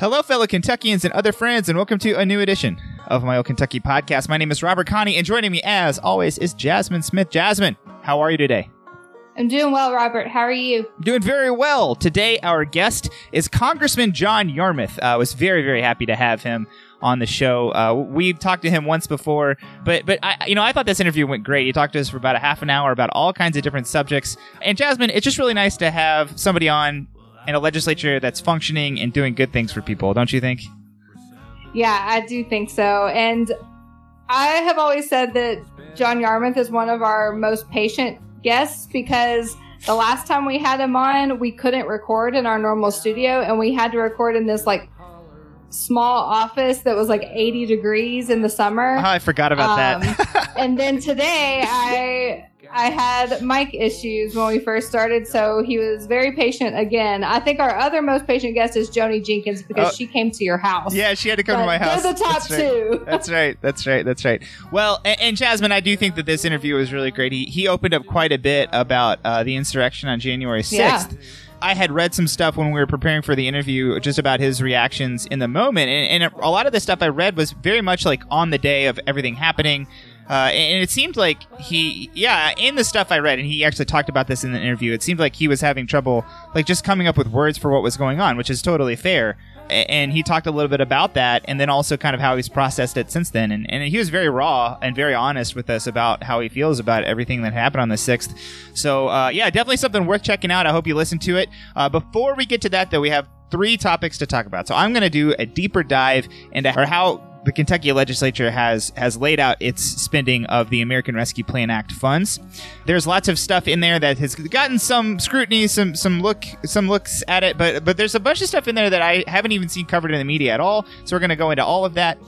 Hello, fellow Kentuckians and other friends, and welcome to a new edition of my old Kentucky podcast. My name is Robert Connie, and joining me, as always, is Jasmine Smith. Jasmine, how are you today? I'm doing well, Robert. How are you? Doing very well. Today, our guest is Congressman John Yarmuth. Uh, I was very, very happy to have him on the show. Uh, we talked to him once before, but but I, you know, I thought this interview went great. He talked to us for about a half an hour about all kinds of different subjects. And Jasmine, it's just really nice to have somebody on in a legislature that's functioning and doing good things for people, don't you think? Yeah, I do think so. And I have always said that John Yarmuth is one of our most patient guests because the last time we had him on, we couldn't record in our normal studio and we had to record in this like small office that was like 80 degrees in the summer. Oh, I forgot about um, that. and then today I I had mic issues when we first started, so he was very patient again. I think our other most patient guest is Joni Jenkins because oh, she came to your house. Yeah, she had to come but to my house. They're the top that's right. two. that's right. That's right. That's right. Well, and, and, Jasmine, I do think that this interview was really great. He he opened up quite a bit about uh, the insurrection on January sixth. Yeah. I had read some stuff when we were preparing for the interview just about his reactions in the moment. And, and, a lot of the stuff I read was very much like on the day of everything happening. Uh, and it seemed like he, yeah, in the stuff I read, and he actually talked about this in the interview, it seemed like he was having trouble, like just coming up with words for what was going on, which is totally fair. And he talked a little bit about that, and then also kind of how he's processed it since then. And, and he was very raw and very honest with us about how he feels about everything that happened on the 6th. So, uh, yeah, definitely something worth checking out. I hope you listen to it. Uh, before we get to that, though, we have three topics to talk about. So I'm going to do a deeper dive into how the Kentucky legislature has has laid out its spending of the American Rescue Plan Act funds. There's lots of stuff in there that has gotten some scrutiny, some some look some looks at it, but but there's a bunch of stuff in there that I haven't even seen covered in the media at all. So we're going to go into all of that.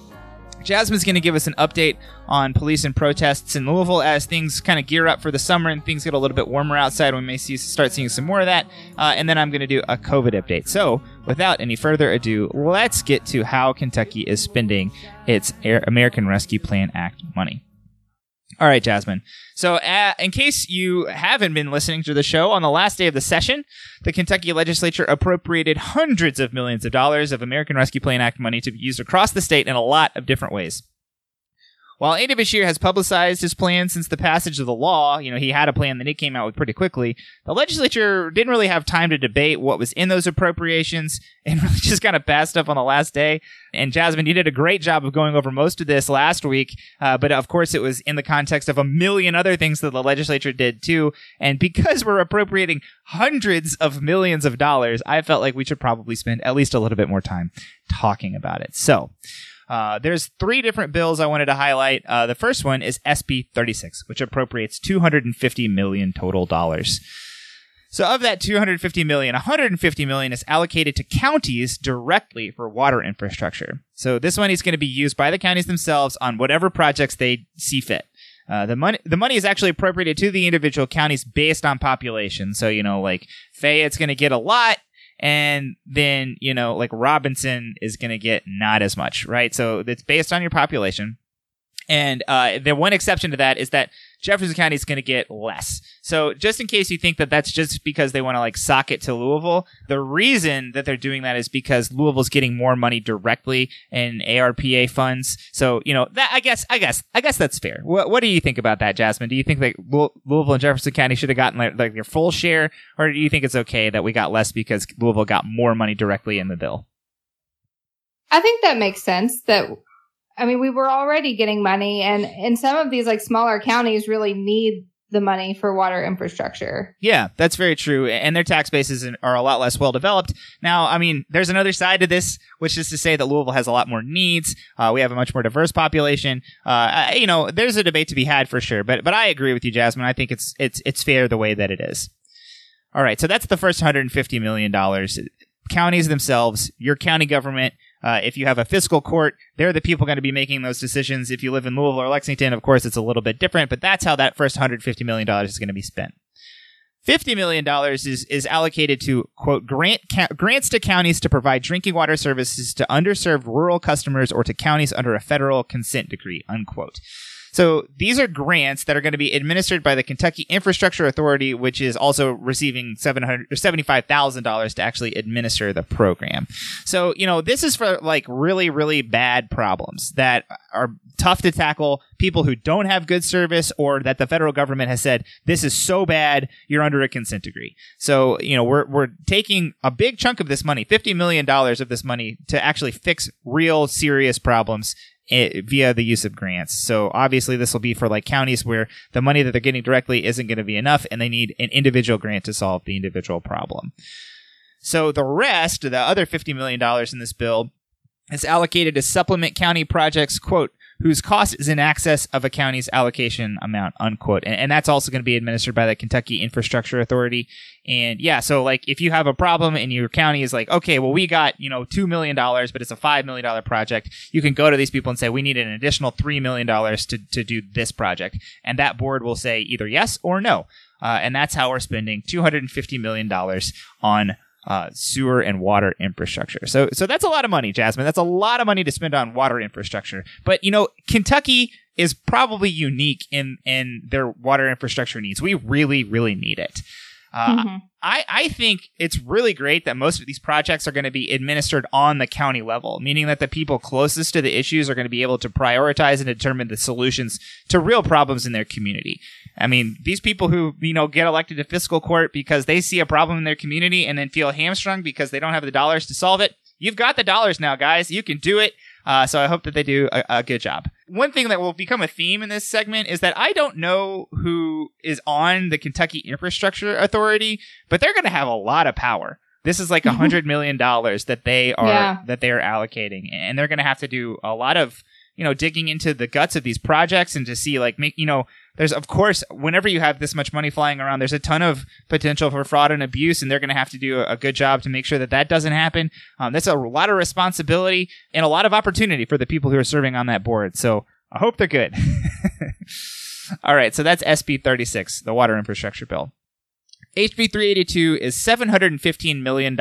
Jasmine's going to give us an update on police and protests in Louisville as things kind of gear up for the summer and things get a little bit warmer outside. We may see start seeing some more of that. Uh, and then I'm going to do a COVID update. So, without any further ado, let's get to how Kentucky is spending its American Rescue Plan Act money. All right, Jasmine. So, uh, in case you haven't been listening to the show, on the last day of the session, the Kentucky legislature appropriated hundreds of millions of dollars of American Rescue Plan Act money to be used across the state in a lot of different ways. While Andy Beshear has publicized his plan since the passage of the law, you know, he had a plan that he came out with pretty quickly, the legislature didn't really have time to debate what was in those appropriations and really just kind of passed stuff on the last day. And Jasmine, you did a great job of going over most of this last week, uh, but of course it was in the context of a million other things that the legislature did too. And because we're appropriating hundreds of millions of dollars, I felt like we should probably spend at least a little bit more time talking about it. So, uh, there's three different bills I wanted to highlight. Uh, the first one is SB 36, which appropriates 250 million total dollars. So of that 250 million, 150 million is allocated to counties directly for water infrastructure. So this money is going to be used by the counties themselves on whatever projects they see fit. Uh, the money the money is actually appropriated to the individual counties based on population. So you know, like Fayette's going to get a lot, and then you know like Robertson is going to get not as much right? So it's based on your population. And uh, the one exception to that is that Jefferson County is going to get less. So just in case you think that that's just because they want to like sock it to Louisville, the reason that they're doing that is because Louisville's getting more money directly in ARPA funds. So you know that I guess I guess I guess that's fair. What what do you think about that, Jasmine? Do you think that Louisville and Jefferson County should have gotten like, like their full share, or do you think it's okay that we got less because Louisville got more money directly in the bill? I think that makes sense. That I mean, we were already getting money, and in some of these like smaller counties really need the money for water infrastructure. Yeah, that's very true. And their tax bases are a lot less well developed. Now, I mean, there's another side to this, which is to say that Louisville has a lot more needs. Uh, we have a much more diverse population. Uh, you know, there's a debate to be had for sure. But but I agree with you, Jasmine. I think it's it's it's fair the way that it is. All right, so that's the first 150 million dollars. Counties themselves, your county government uh, if you have a fiscal court, they're the people going to be making those decisions. If you live in Louisville or Lexington, of course, it's a little bit different, but that's how that first $150 million is going to be spent. $50 million is, is allocated to, quote, grant, ca- grants to counties to provide drinking water services to underserved rural customers or to counties under a federal consent decree, unquote. So these are grants that are going to be administered by the Kentucky Infrastructure Authority, which is also receiving seven hundred or seventy five thousand dollars to actually administer the program. So you know this is for like really really bad problems that are tough to tackle. People who don't have good service, or that the federal government has said this is so bad you're under a consent decree. So you know we're we're taking a big chunk of this money, fifty million dollars of this money, to actually fix real serious problems it, via the use of grants. So obviously this will be for like counties where the money that they're getting directly isn't going to be enough and they need an individual grant to solve the individual problem. So the rest, the other $50 million in this bill, is allocated to supplement county projects, quote, whose cost is in excess of a county's allocation amount, unquote. And, and that's also going to be administered by the Kentucky Infrastructure Authority. And yeah, so like if you have a problem and your county is like, okay, well, we got, you know, $2 million, but it's a $5 million project, you can go to these people and say, we need an additional $3 million to, to do this project. And that board will say either yes or no. Uh, and that's how we're spending $250 million on uh, sewer and water infrastructure. So, so that's a lot of money, Jasmine. That's a lot of money to spend on water infrastructure. But you know, Kentucky is probably unique in in their water infrastructure needs. We really, really need it. Uh, mm-hmm. I, I think it's really great that most of these projects are going to be administered on the county level, meaning that the people closest to the issues are going to be able to prioritize and determine the solutions to real problems in their community. I mean, these people who, you know, get elected to fiscal court because they see a problem in their community and then feel hamstrung because they don't have the dollars to solve it. You've got the dollars now, guys. You can do it. Uh, so I hope that they do a, a, good job. One thing that will become a theme in this segment is that I don't know who is on the Kentucky Infrastructure Authority, but they're going to have a lot of power. This is like a mm-hmm. hundred million dollars that they are yeah. that they are allocating, and they're going to have to do a lot of you know digging into the guts of these projects and to see like make you know there's of course whenever you have this much money flying around there's a ton of potential for fraud and abuse and they're going to have to do a, good job to make sure that that doesn't happen. Um, that's a lot of responsibility and a lot of opportunity for the people who are serving on that board. So i hope they're good. All right so that's sb 36 the water infrastructure bill. Hb 382 is $715 million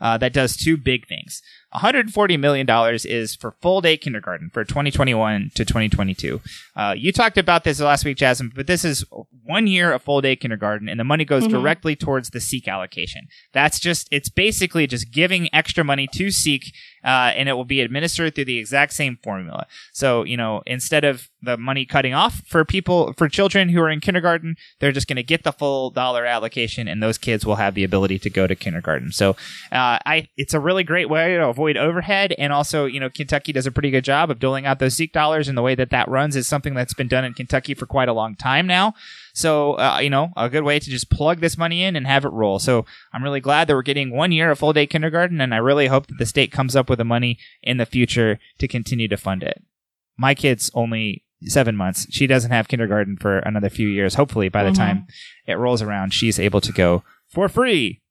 uh, that does two big things. $140 million is for full day kindergarten for 2021 to 2022. Uh, you talked about this last week, Jasmine, but this is one year of full day kindergarten, and the money goes mm-hmm. directly towards the SEEK allocation. That's just, it's basically just giving extra money to SEEK, uh, and it will be administered through the exact same formula. So, you know, instead of the money cutting off for people, for children who are in kindergarten, they're just going to get the full dollar allocation, and those kids will have the ability to go to kindergarten. So, uh, I, it's a really great way to avoid overhead. And also, you know, Kentucky does a pretty good job of doling out those SEEK dollars. And the way that that runs is something that's been done in Kentucky for quite a long time now. So, uh, you know, a good way to just plug this money in and have it roll. So I'm really glad that we're getting one year of full day kindergarten. And I really hope that the state comes up with the money in the future to continue to fund it. My kid's only seven months. She doesn't have kindergarten for another few years. Hopefully, by the mm-hmm. time it rolls around, she's able to go for free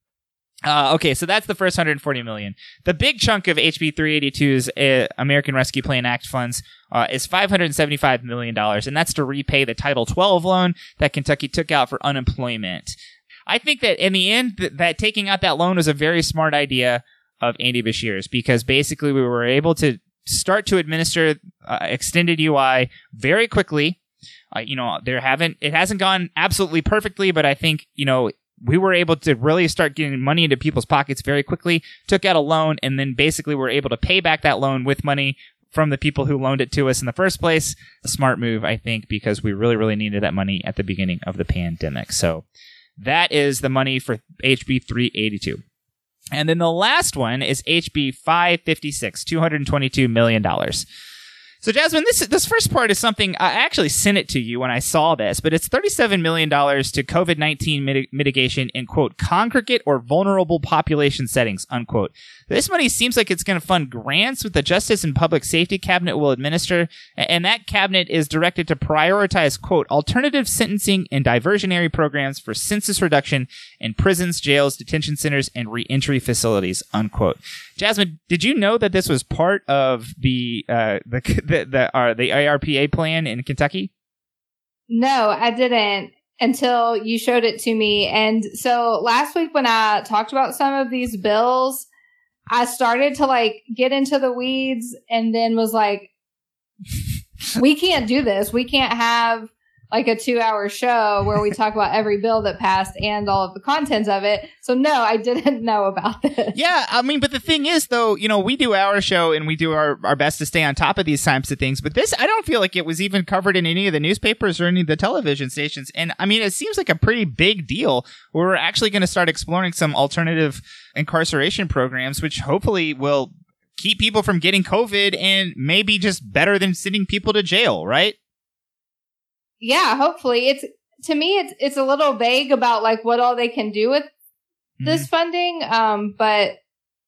uh, okay, so that's the first 140 million. The big chunk of HB 382's uh, American Rescue Plan Act funds uh, is 575 million dollars, and that's to repay the Title 12 loan that Kentucky took out for unemployment. I think that in the end, th- that taking out that loan was a very smart idea of Andy Beshear's because basically we were able to start to administer uh, extended UI very quickly. Uh, you know, there haven't it hasn't gone absolutely perfectly, but I think you know we were able to really start getting money into people's pockets very quickly, took out a loan, and then basically were able to pay back that loan with money from the people who loaned it to us in the first place. A smart move, I think, because we really, really needed that money at the beginning of the pandemic. So that is the money for HB 382. And then the last one is HB 556, $222 million. So, Jasmine, this this first part is something I actually sent it to you when I saw this, but it's thirty-seven million dollars to COVID nineteen mitigation in quote congregate or vulnerable population settings unquote. This money seems like it's going to fund grants with the Justice and Public Safety Cabinet will administer, and that cabinet is directed to prioritize, quote, alternative sentencing and diversionary programs for census reduction in prisons, jails, detention centers, and reentry facilities, unquote. Jasmine, did you know that this was part of the uh, the the the, uh, the ARPA plan in Kentucky? No, I didn't until you showed it to me. And so last week when I talked about some of these bills, I started to like get into the weeds and then was like, we can't do this. We can't have like a two hour show where we talk about every bill that passed and all of the contents of it. So no, I didn't know about this. Yeah, I mean, but the thing is though, you know, we do our show and we do our, our best to stay on top of these types of things, but this I don't feel like it was even covered in any of the newspapers or any of the television stations. And I mean, it seems like a pretty big deal. We're actually going to start exploring some alternative incarceration programs, which hopefully will keep people from getting COVID and maybe just better than sending people to jail, right? Yeah, hopefully it's to me it's it's a little vague about like what all they can do with mm-hmm. this funding. Um, but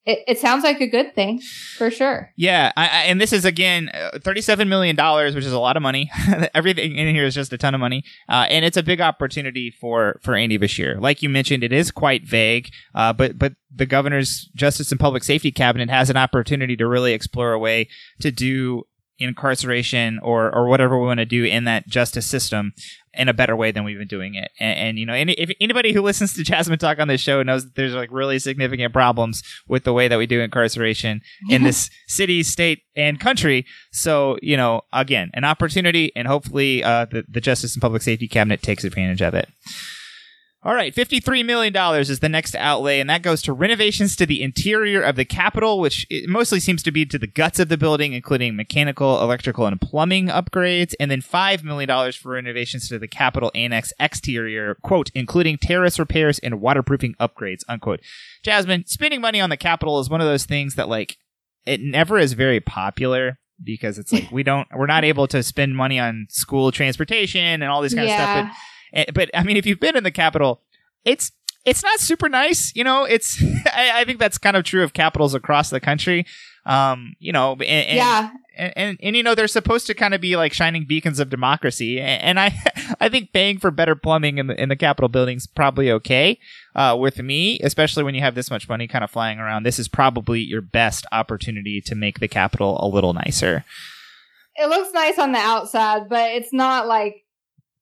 it, it sounds like a good thing for sure. Yeah, I, I, and this is again uh, thirty-seven million dollars, which is a lot of money. Everything in here is just a ton of money, uh, and it's a big opportunity for for Andy Beshear. Like you mentioned, it is quite vague, uh, but but the governor's Justice and Public Safety cabinet has an opportunity to really explore a way to do incarceration or or whatever we want to do in that justice system in a better way than we've been doing it. And, and you know, any, if anybody who listens to Jasmine talk on this show knows that there's like really significant problems with the way that we do incarceration in this city, state, and country. So you know, again, an opportunity, and hopefully, uh, the the Justice and Public Safety Cabinet takes advantage of it. All right, $53 million is the next outlay, and that goes to renovations to the interior of the Capitol, which mostly seems to be to the guts of the building, including mechanical, electrical, and plumbing upgrades, and then $5 million for renovations to the Capitol Annex exterior, quote, including terrace repairs and waterproofing upgrades, unquote. Jasmine, spending money on the Capitol is one of those things that, like, it never is very popular because it's like we don't, we're not able to spend money on school transportation and all this kind yeah. of stuff. But but I mean, if you've been in the Capitol, it's it's not super nice. You know, it's I, I think that's kind of true of capitals across the country. Um, you know, and, and, yeah, and, and, and you know they're supposed to kind of be like shining beacons of democracy, and, I I think paying for better plumbing in the in the Capitol building's probably okay. Uh, with me, especially when you have this much money kind of flying around, this is probably your best opportunity to make the Capitol a little nicer. It looks nice on the outside, but it's not like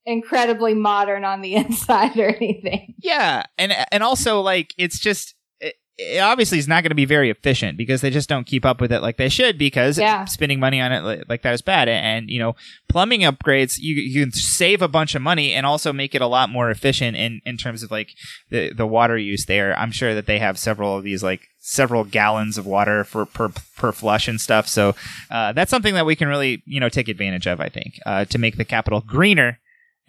incredibly modern on the inside or anything. Yeah, and and also like it's just it, it obviously is not going to be very efficient because they just don't keep up with it like they should because yeah. spending money on it like that is bad and you know plumbing upgrades you you can save a bunch of money and also make it a lot more efficient in in terms of like the the water use there. I'm sure that they have several of these like several gallons of water for per per flush and stuff. So uh, that's something that we can really you know take advantage of. I think uh, to make the capitol greener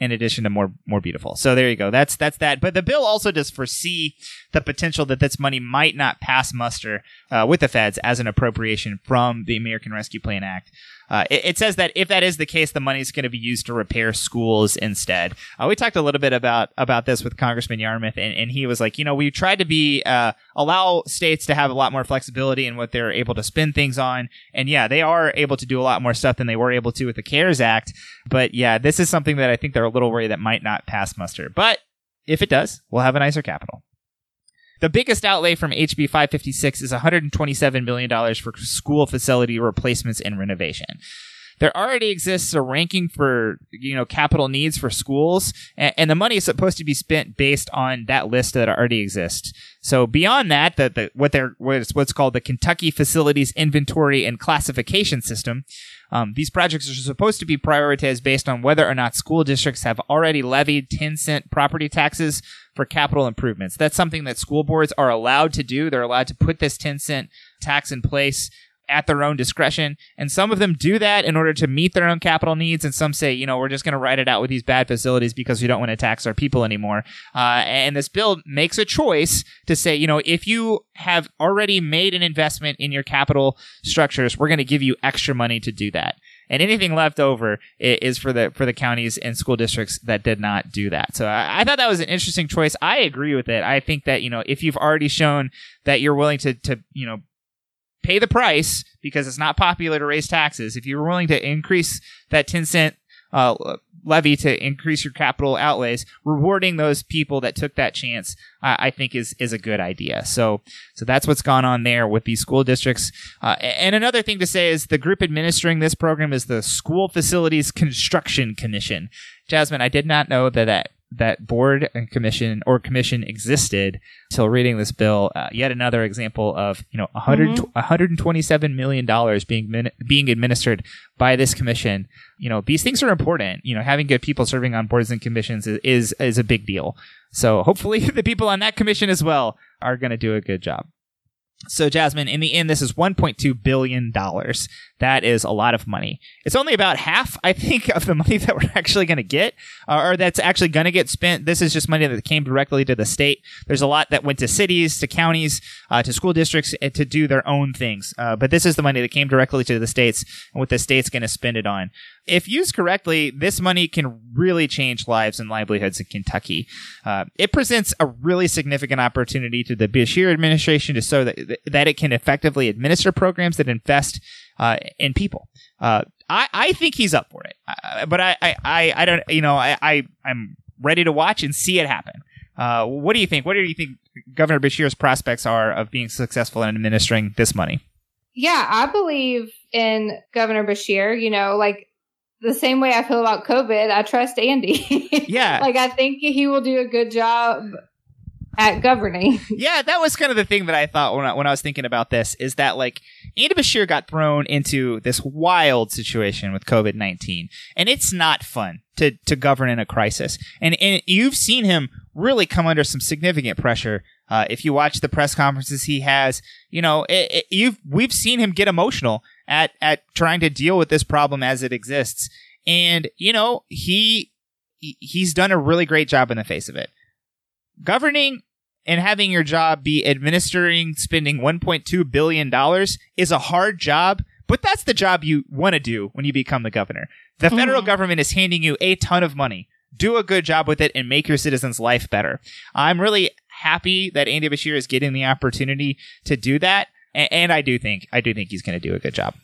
in addition to more more beautiful. So there you go. That's that's that. But the bill also does foresee the potential that this money might not pass muster uh, with the feds as an appropriation from the American Rescue Plan Act. Uh, it, it, says that if that is the case, the money is going to be used to repair schools instead. Uh, we talked a little bit about about this with Congressman Yarmuth, and, and he was like, you know, we tried to be uh, allow states to have a lot more flexibility in what they're able to spend things on, and yeah, they are able to do a lot more stuff than they were able to with the CARES Act. But yeah, this is something that I think they're a little worried that might not pass muster. But if it does, we'll have a nicer Capitol. The biggest outlay from HB 556 is $127 million for school facility replacements and renovation. There already exists a ranking for you know capital needs for schools and, and, the money is supposed to be spent based on that list that already exists. So beyond that the, the what they're what's, what's called the kentucky facilities inventory and classification system um, these projects are supposed to be prioritized based on whether or not school districts have already levied 10 cent property taxes for capital improvements. That's something that school boards are allowed to do. They're allowed to put this 10 cent tax in place at their own discretion. And some of them do that in order to meet their own capital needs. And some say, you know, we're just going to write it out with these bad facilities because we don't want to tax our people anymore. Uh, and this bill makes a choice to say, you know, if you have already made an investment in your capital structures, we're going to give you extra money to do that. And anything left over is for the for the counties and school districts that did not do that. So I, I thought that was an interesting choice. I agree with it. I think that you know if you've already shown that you're willing to to you know pay the price because it's not popular to raise taxes. If you're willing to increase that 10 cent uh, levy to increase your capital outlays, rewarding those people that took that chance, uh, I think is is a good idea. So so that's what's gone on there with these school districts. Uh, and another thing to say is the group administering this program is the School Facilities Construction Commission. Jasmine, I did not know that that that board and commission or commission existed till reading this bill. Uh, yet another example of you know 100, mm-hmm. 127 million dollars being min- being administered by this commission. You know these things are important. You know having good people serving on boards and commissions is is, is a big deal. So hopefully the people on that commission as well are going to do a good job. So, Jasmine, in the end, this is $1.2 billion. That is a lot of money. It's only about half, I think, of the money that we're actually going to get, uh, or that's actually going to get spent. This is just money that came directly to the state. There's a lot that went to cities, to counties, uh, to school districts uh, to do their own things. Uh, but this is the money that came directly to the states and what the state's going to spend it on if used correctly, this money can really change lives and livelihoods in Kentucky. Uh, it presents a really significant opportunity to the Beshear administration to show that, that it can effectively administer programs that invest uh, in people. Uh, I, I think he's up for it, uh, but I, I, I, don't, you know, I, I, I'm ready to watch and see it happen. Uh, what do you think? What do you think Governor Beshear's prospects are of being successful in administering this money? Yeah, I believe in Governor Bashir. You know, like the same way I feel about COVID, I trust Andy. Yeah. like I think he will do a good job at governing. yeah, that was kind of the thing that I thought when I, when I was thinking about this is that like Andy Beshear got thrown into this wild situation with COVID nineteen, and it's not fun to to govern in a crisis. And and you've seen him really come under some significant pressure. Uh, if you watch the press conferences he has, you know, it, it, you've we've seen him get emotional at at trying to deal with this problem as it exists. And you know, he he's done a really great job in the face of it. Governing and having your job be administering spending 1.2 billion dollars is a hard job, but that's the job you want to do when you become the governor. The mm-hmm. federal government is handing you a ton of money. Do a good job with it and make your citizens' life better. I'm really happy that Andy Beshear is getting the opportunity to do that and, and I do think I do think he's going to do a good job.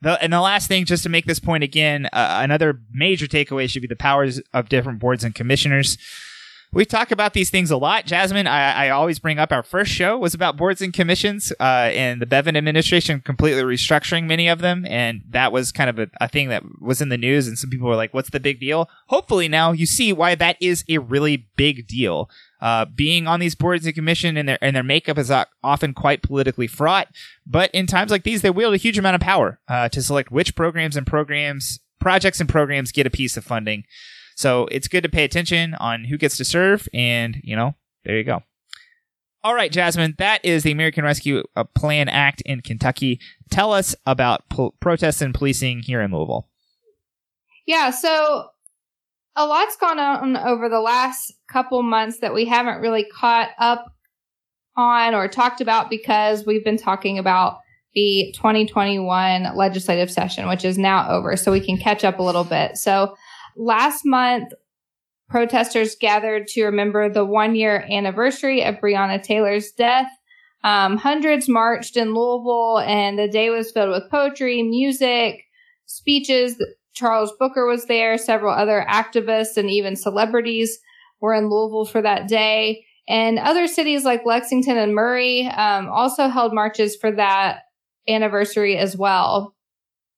The, and the last thing, just to make this point again, uh, another major takeaway should be the powers of different boards and commissioners. We talk about these things a lot. Jasmine, I, I always bring up our first show was about boards and commissions, uh, and the Bevin administration completely restructuring many of them. And that was kind of a, a thing that was in the news. And some people were like, what's the big deal? Hopefully now you see why that is a really big deal. Uh, being on these boards and commission and their and their makeup is often quite politically fraught, but in times like these, they wield a huge amount of power uh, to select which programs and programs, projects and programs get a piece of funding. So it's good to pay attention on who gets to serve, and you know, there you go. All right, Jasmine, that is the American Rescue uh, Plan Act in Kentucky. Tell us about protests and policing here in Louisville. Yeah, so a lot's gone on over the last couple months that we haven't really caught up on or talked about because we've been talking about the 2021 legislative session, which is now over, so we can catch up a little bit. So last month, protesters gathered to remember the one year anniversary of Breonna Taylor's death. Um, hundreds marched in Louisville, and the day was filled with poetry, music, speeches. Charles Booker was there. Several other activists and even celebrities were in Louisville for that day. And other cities like Lexington and Murray um, also held marches for that anniversary as well.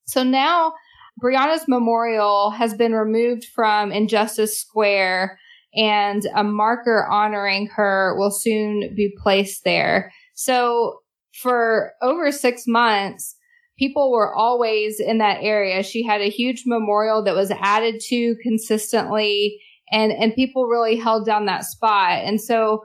So now Breonna's memorial has been removed from Injustice Square and a marker honoring her will soon be placed there. So for over six months, people were always in that area. She had a huge memorial that was added to consistently and, and people really held down that spot. And so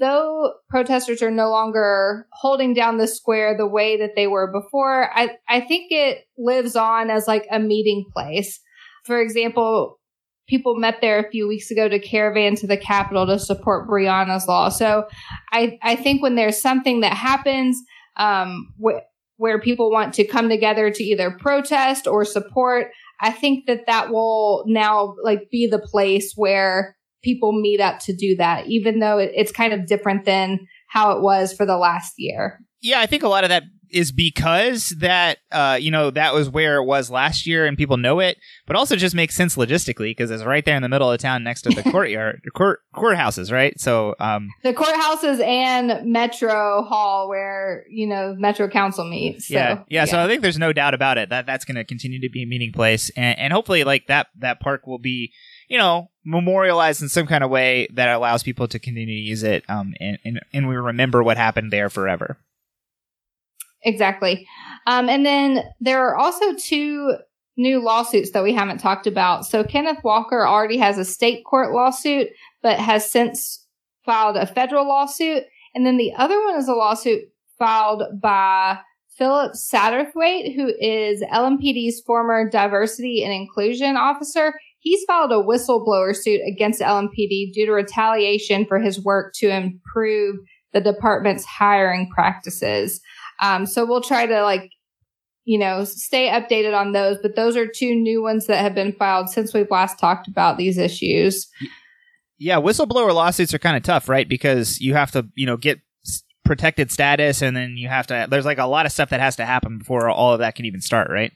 though protesters are no longer holding down the square the way that they were before, I, I think it lives on as like a meeting place. For example, people met there a few weeks ago to caravan to the Capitol to support Breonna's law. So I, I think when there's something that happens, um, wh- where people want to come together to either protest or support, I think that that will now like be the place where people meet up to do that, even though it's kind of different than how it was for the last year. Yeah, I think a lot of that is because that uh, you know that was where it was last year and people know it, but also just makes sense logistically because it's right there in the middle of the town next to the courtyard, court courthouses, right? So um, the courthouses and Metro Hall where you know Metro Council meets. So, yeah, yeah, yeah, So I think there's no doubt about it that that's going to continue to be a meeting place, and, and hopefully like that that park will be you know, memorialized in some kind of way that allows people to continue to use it, um, and, and, and we remember what happened there forever. Exactly. Um, and then there are also two new lawsuits that we haven't talked about. So Kenneth Walker already has a state court lawsuit, but has since filed a federal lawsuit. And then the other one is a lawsuit filed by Philip Satterthwaite, who is LMPD's former diversity and inclusion officer. He's filed a whistleblower suit against LMPD due to retaliation for his work to improve the department's hiring practices. Um, so we'll try to like, you know, stay updated on those. But those are two new ones that have been filed since we've last talked about these issues. Yeah, whistleblower lawsuits are kind of tough, right? Because you have to, you know, get protected status and then you have to there's like a lot of stuff that has to happen before all of that can even start, right?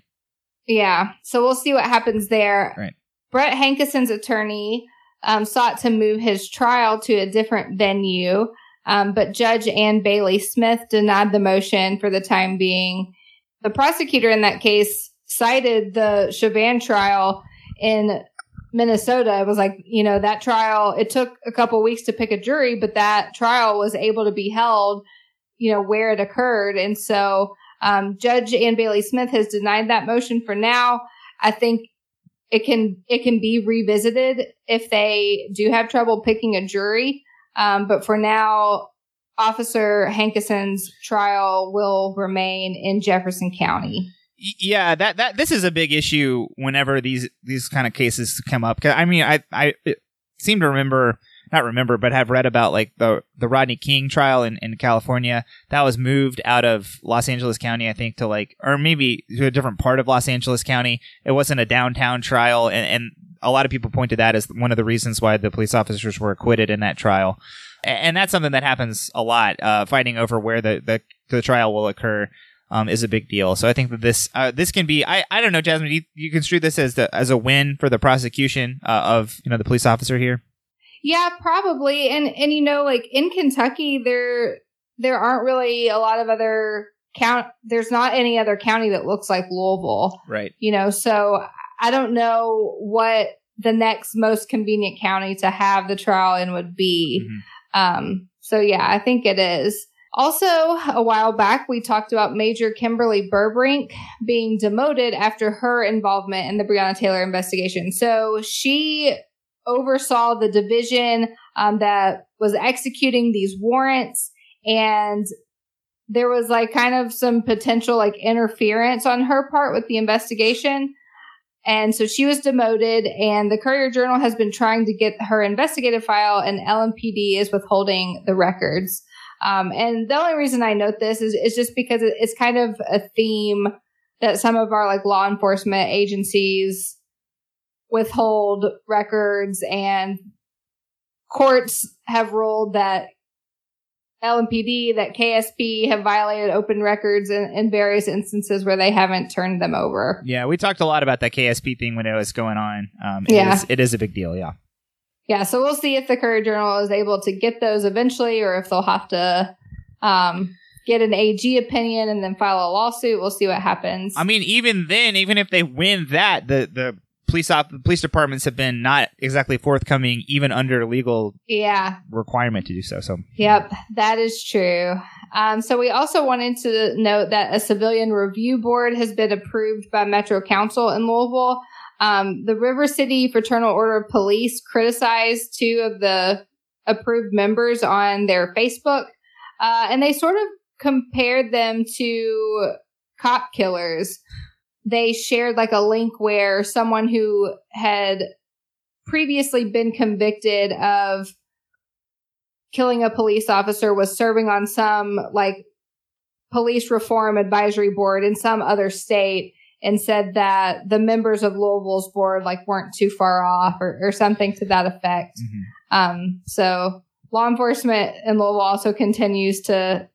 Yeah. So we'll see what happens there. Right. Brett Hankison's attorney um, sought to move his trial to a different venue, um, but Judge Ann Bailey Smith denied the motion for the time being. The prosecutor in that case cited the Chauvin trial in Minnesota. It was like, you know, that trial, it took a couple weeks to pick a jury, but that trial was able to be held, you know, where it occurred. And so um, Judge Ann Bailey Smith has denied that motion for now. I think it can it can be revisited if they do have trouble picking a jury. Um, but for now, Officer Hankison's trial will remain in Jefferson County. Yeah, that that this is a big issue whenever these these kind of cases come up. I mean, I I seem to remember not remember, but have read about like the the Rodney King trial in, in California that was moved out of Los Angeles County, I think, to like or maybe to a different part of Los Angeles County. It wasn't a downtown trial, and, and a lot of people pointed that as one of the reasons why the police officers were acquitted in that trial. And that's something that happens a lot. Uh, fighting over where the, the, the trial will occur um, is a big deal. So I think that this uh, this can be I, I don't know, Jasmine. You, you construe this as the as a win for the prosecution uh, of you know the police officer here. Yeah, probably. And and you know, like in Kentucky, there there aren't really a lot of other count. There's not any other county that looks like Louisville, right? You know, so I don't know what the next most convenient county to have the trial in would be. Mm-hmm. Um, so yeah, I think it is. Also, a while back, we talked about Major Kimberly Burbrink being demoted after her involvement in the Breonna Taylor investigation. So she oversaw the division um, that was executing these warrants and there was like kind of some potential like interference on her part with the investigation. And so she was demoted, and the Courier Journal has been trying to get her investigative file, and LMPD is withholding the records. Um, and the only reason I note this is, is just because it's kind of a theme that some of our like law enforcement agencies withhold records and courts have ruled that LMPD, that KSP have violated open records in, in, various instances where they haven't turned them over. Yeah, we talked a lot about that KSP thing when it was going on. Um, it yeah. Is, it is a big deal, yeah. Yeah, so we'll see if the Courier Journal is able to get those eventually or if they'll have to um, get an AG opinion and then file a lawsuit. We'll see what happens. I mean, even then, even if they win that, the, the police op- police departments have been not exactly forthcoming even under legal yeah. requirement to do so so. Yep that is true. Um, so we also wanted to note that a civilian review board has been approved by metro council in louisville. Um, the river city fraternal order of police criticized two of the approved members on their facebook uh, and they sort of compared them to cop killers they shared like a link where someone who had previously been convicted of killing a police officer was serving on some like police reform advisory board in some other state and said that the members of Louisville's board like weren't too far off or, or something to that effect. Mm-hmm. Um, so law enforcement in Louisville also continues to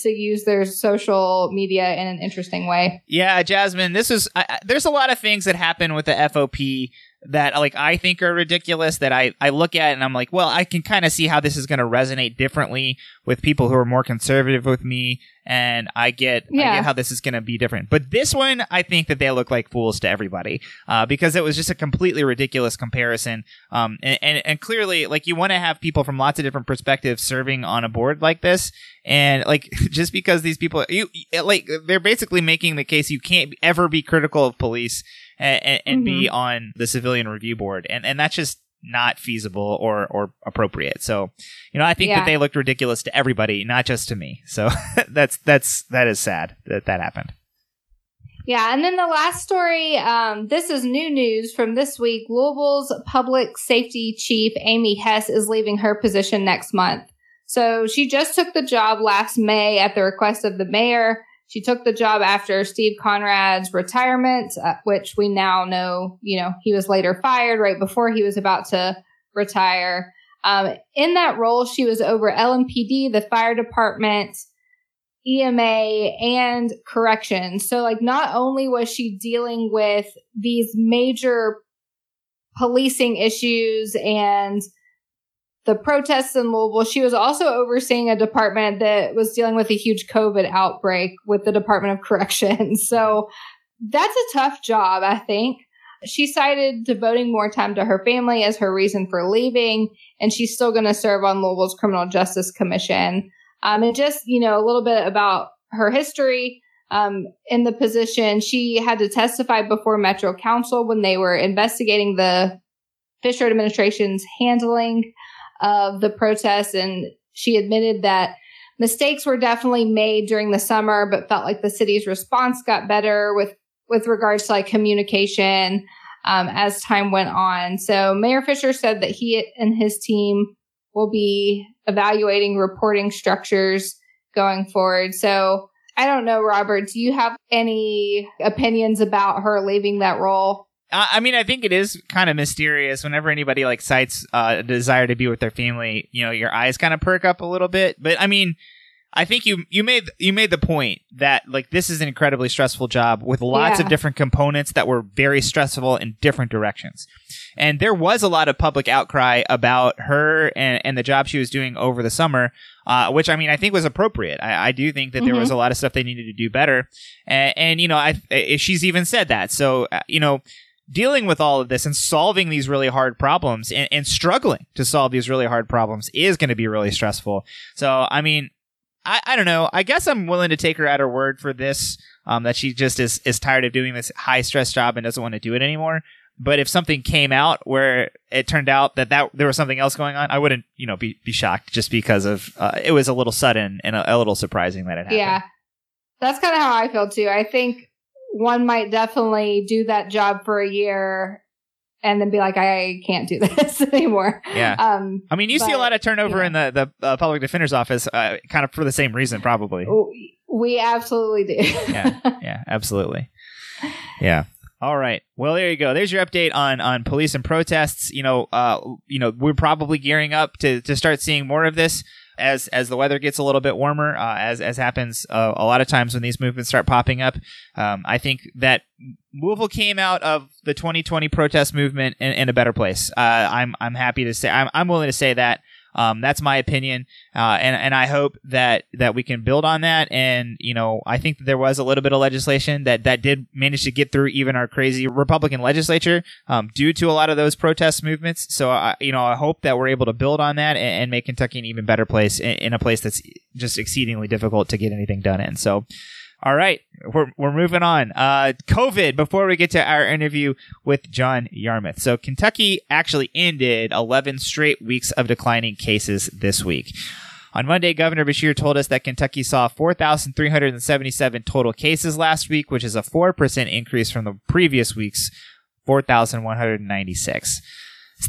to use their social media in an interesting way. Yeah, Jasmine, this is I, there's a lot of things that happen with the FOP that like I think are ridiculous that I, I look at and I'm like, well, I can kind of see how this is going to resonate differently with people who are more conservative with me and I get yeah. I get how this is going to be different. But this one, I think that they look like fools to everybody uh, because it was just a completely ridiculous comparison. Um, and, and, and clearly, like you want to have people from lots of different perspectives serving on a board like this, and like just because these people, you like they're basically making the case you can't ever be critical of police and, and, mm-hmm. be on the civilian review board, and and that's just not feasible or or appropriate. So, you know, I think yeah. that they looked ridiculous to everybody, not just to me. So that's that's that is sad that that happened. Yeah, and then the last story. Um, this is new news from this week. Louisville's public safety chief Amy Hess is leaving her position next month. So she just took the job last May at the request of the mayor. She took the job after Steve Conrad's retirement, uh, which we now know, you know, he was later fired right before he was about to retire. Um, in that role, she was over LMPD, the fire department, EMA, and corrections. So, like, not only was she dealing with these major policing issues and the protests in Louisville, she was also overseeing a department that was dealing with a huge COVID outbreak with the Department of Corrections. So that's a tough job, I think. She cited devoting more time to her family as her reason for leaving, and she's still going to serve on Louisville's Criminal Justice Commission. Um, and just, you know, a little bit about her history. Um, in the position, she had to testify before Metro Council when they were investigating the Fisher administration's handling of the protests. And she admitted that mistakes were definitely made during the summer, but felt like the city's response got better with, with regards to like communication, um, as time went on. So Mayor Fisher said that he and his team will be evaluating reporting structures going forward. So I don't know, Robert, do you have any opinions about her leaving that role? I mean, I think it is kind of mysterious whenever anybody like cites uh, a desire to be with their family. You know, your eyes kind of perk up a little bit. But I mean, I think you you made you made the point that like this is an incredibly stressful job with lots yeah. of different components that were very stressful in different directions. And there was a lot of public outcry about her and, and the job she was doing over the summer, uh, which I mean I think was appropriate. I, I do think that mm-hmm. there was a lot of stuff they needed to do better, and, and you know I she's even said that. So uh, you know dealing with all of this and solving these really hard problems and, and struggling to solve these really hard problems is going to be really stressful. So, I mean, I, I don't know. I guess I'm willing to take her at her word for this, um, that she just is, is tired of doing this high stress job and doesn't want to do it anymore. But if something came out where it turned out that, that there was something else going on, I wouldn't, you know, be, be shocked just because of, uh, it was a little sudden and a, a little surprising that it happened. Yeah. That's kind of how I feel too. I think one might definitely do that job for a year and then be like, I can't do this anymore. Yeah. Um, I mean, you but, see a lot of turnover yeah. in the the uh, public defender's office, uh, kind of for the same reason, probably. We absolutely do. yeah. Yeah. Absolutely. Yeah. All right. Well, there you go. There's your update on on police and protests. You know, uh, you know, we're probably gearing up to to start seeing more of this as as the weather gets a little bit warmer, uh, as as happens uh, a lot of times when these movements start popping up. Um, I think that Louisville came out of the 2020 protest movement in, in a better place. Uh, I'm I'm happy to say I'm I'm willing to say that. Um, that's my opinion, uh, and and I hope that that we can build on that. And you know, I think there was a little bit of legislation that that did manage to get through even our crazy Republican legislature um, due to a lot of those protest movements. So I, you know, I hope that we're able to build on that and, and make Kentucky an even better place in, in a place that's just exceedingly difficult to get anything done in. So. All right, we're, we're moving on. Uh, COVID, before we get to our interview with John Yarmuth. So, Kentucky actually ended 11 straight weeks of declining cases this week. On Monday, Governor Beshear told us that Kentucky saw 4,377 total cases last week, which is a 4% increase from the previous week's 4,196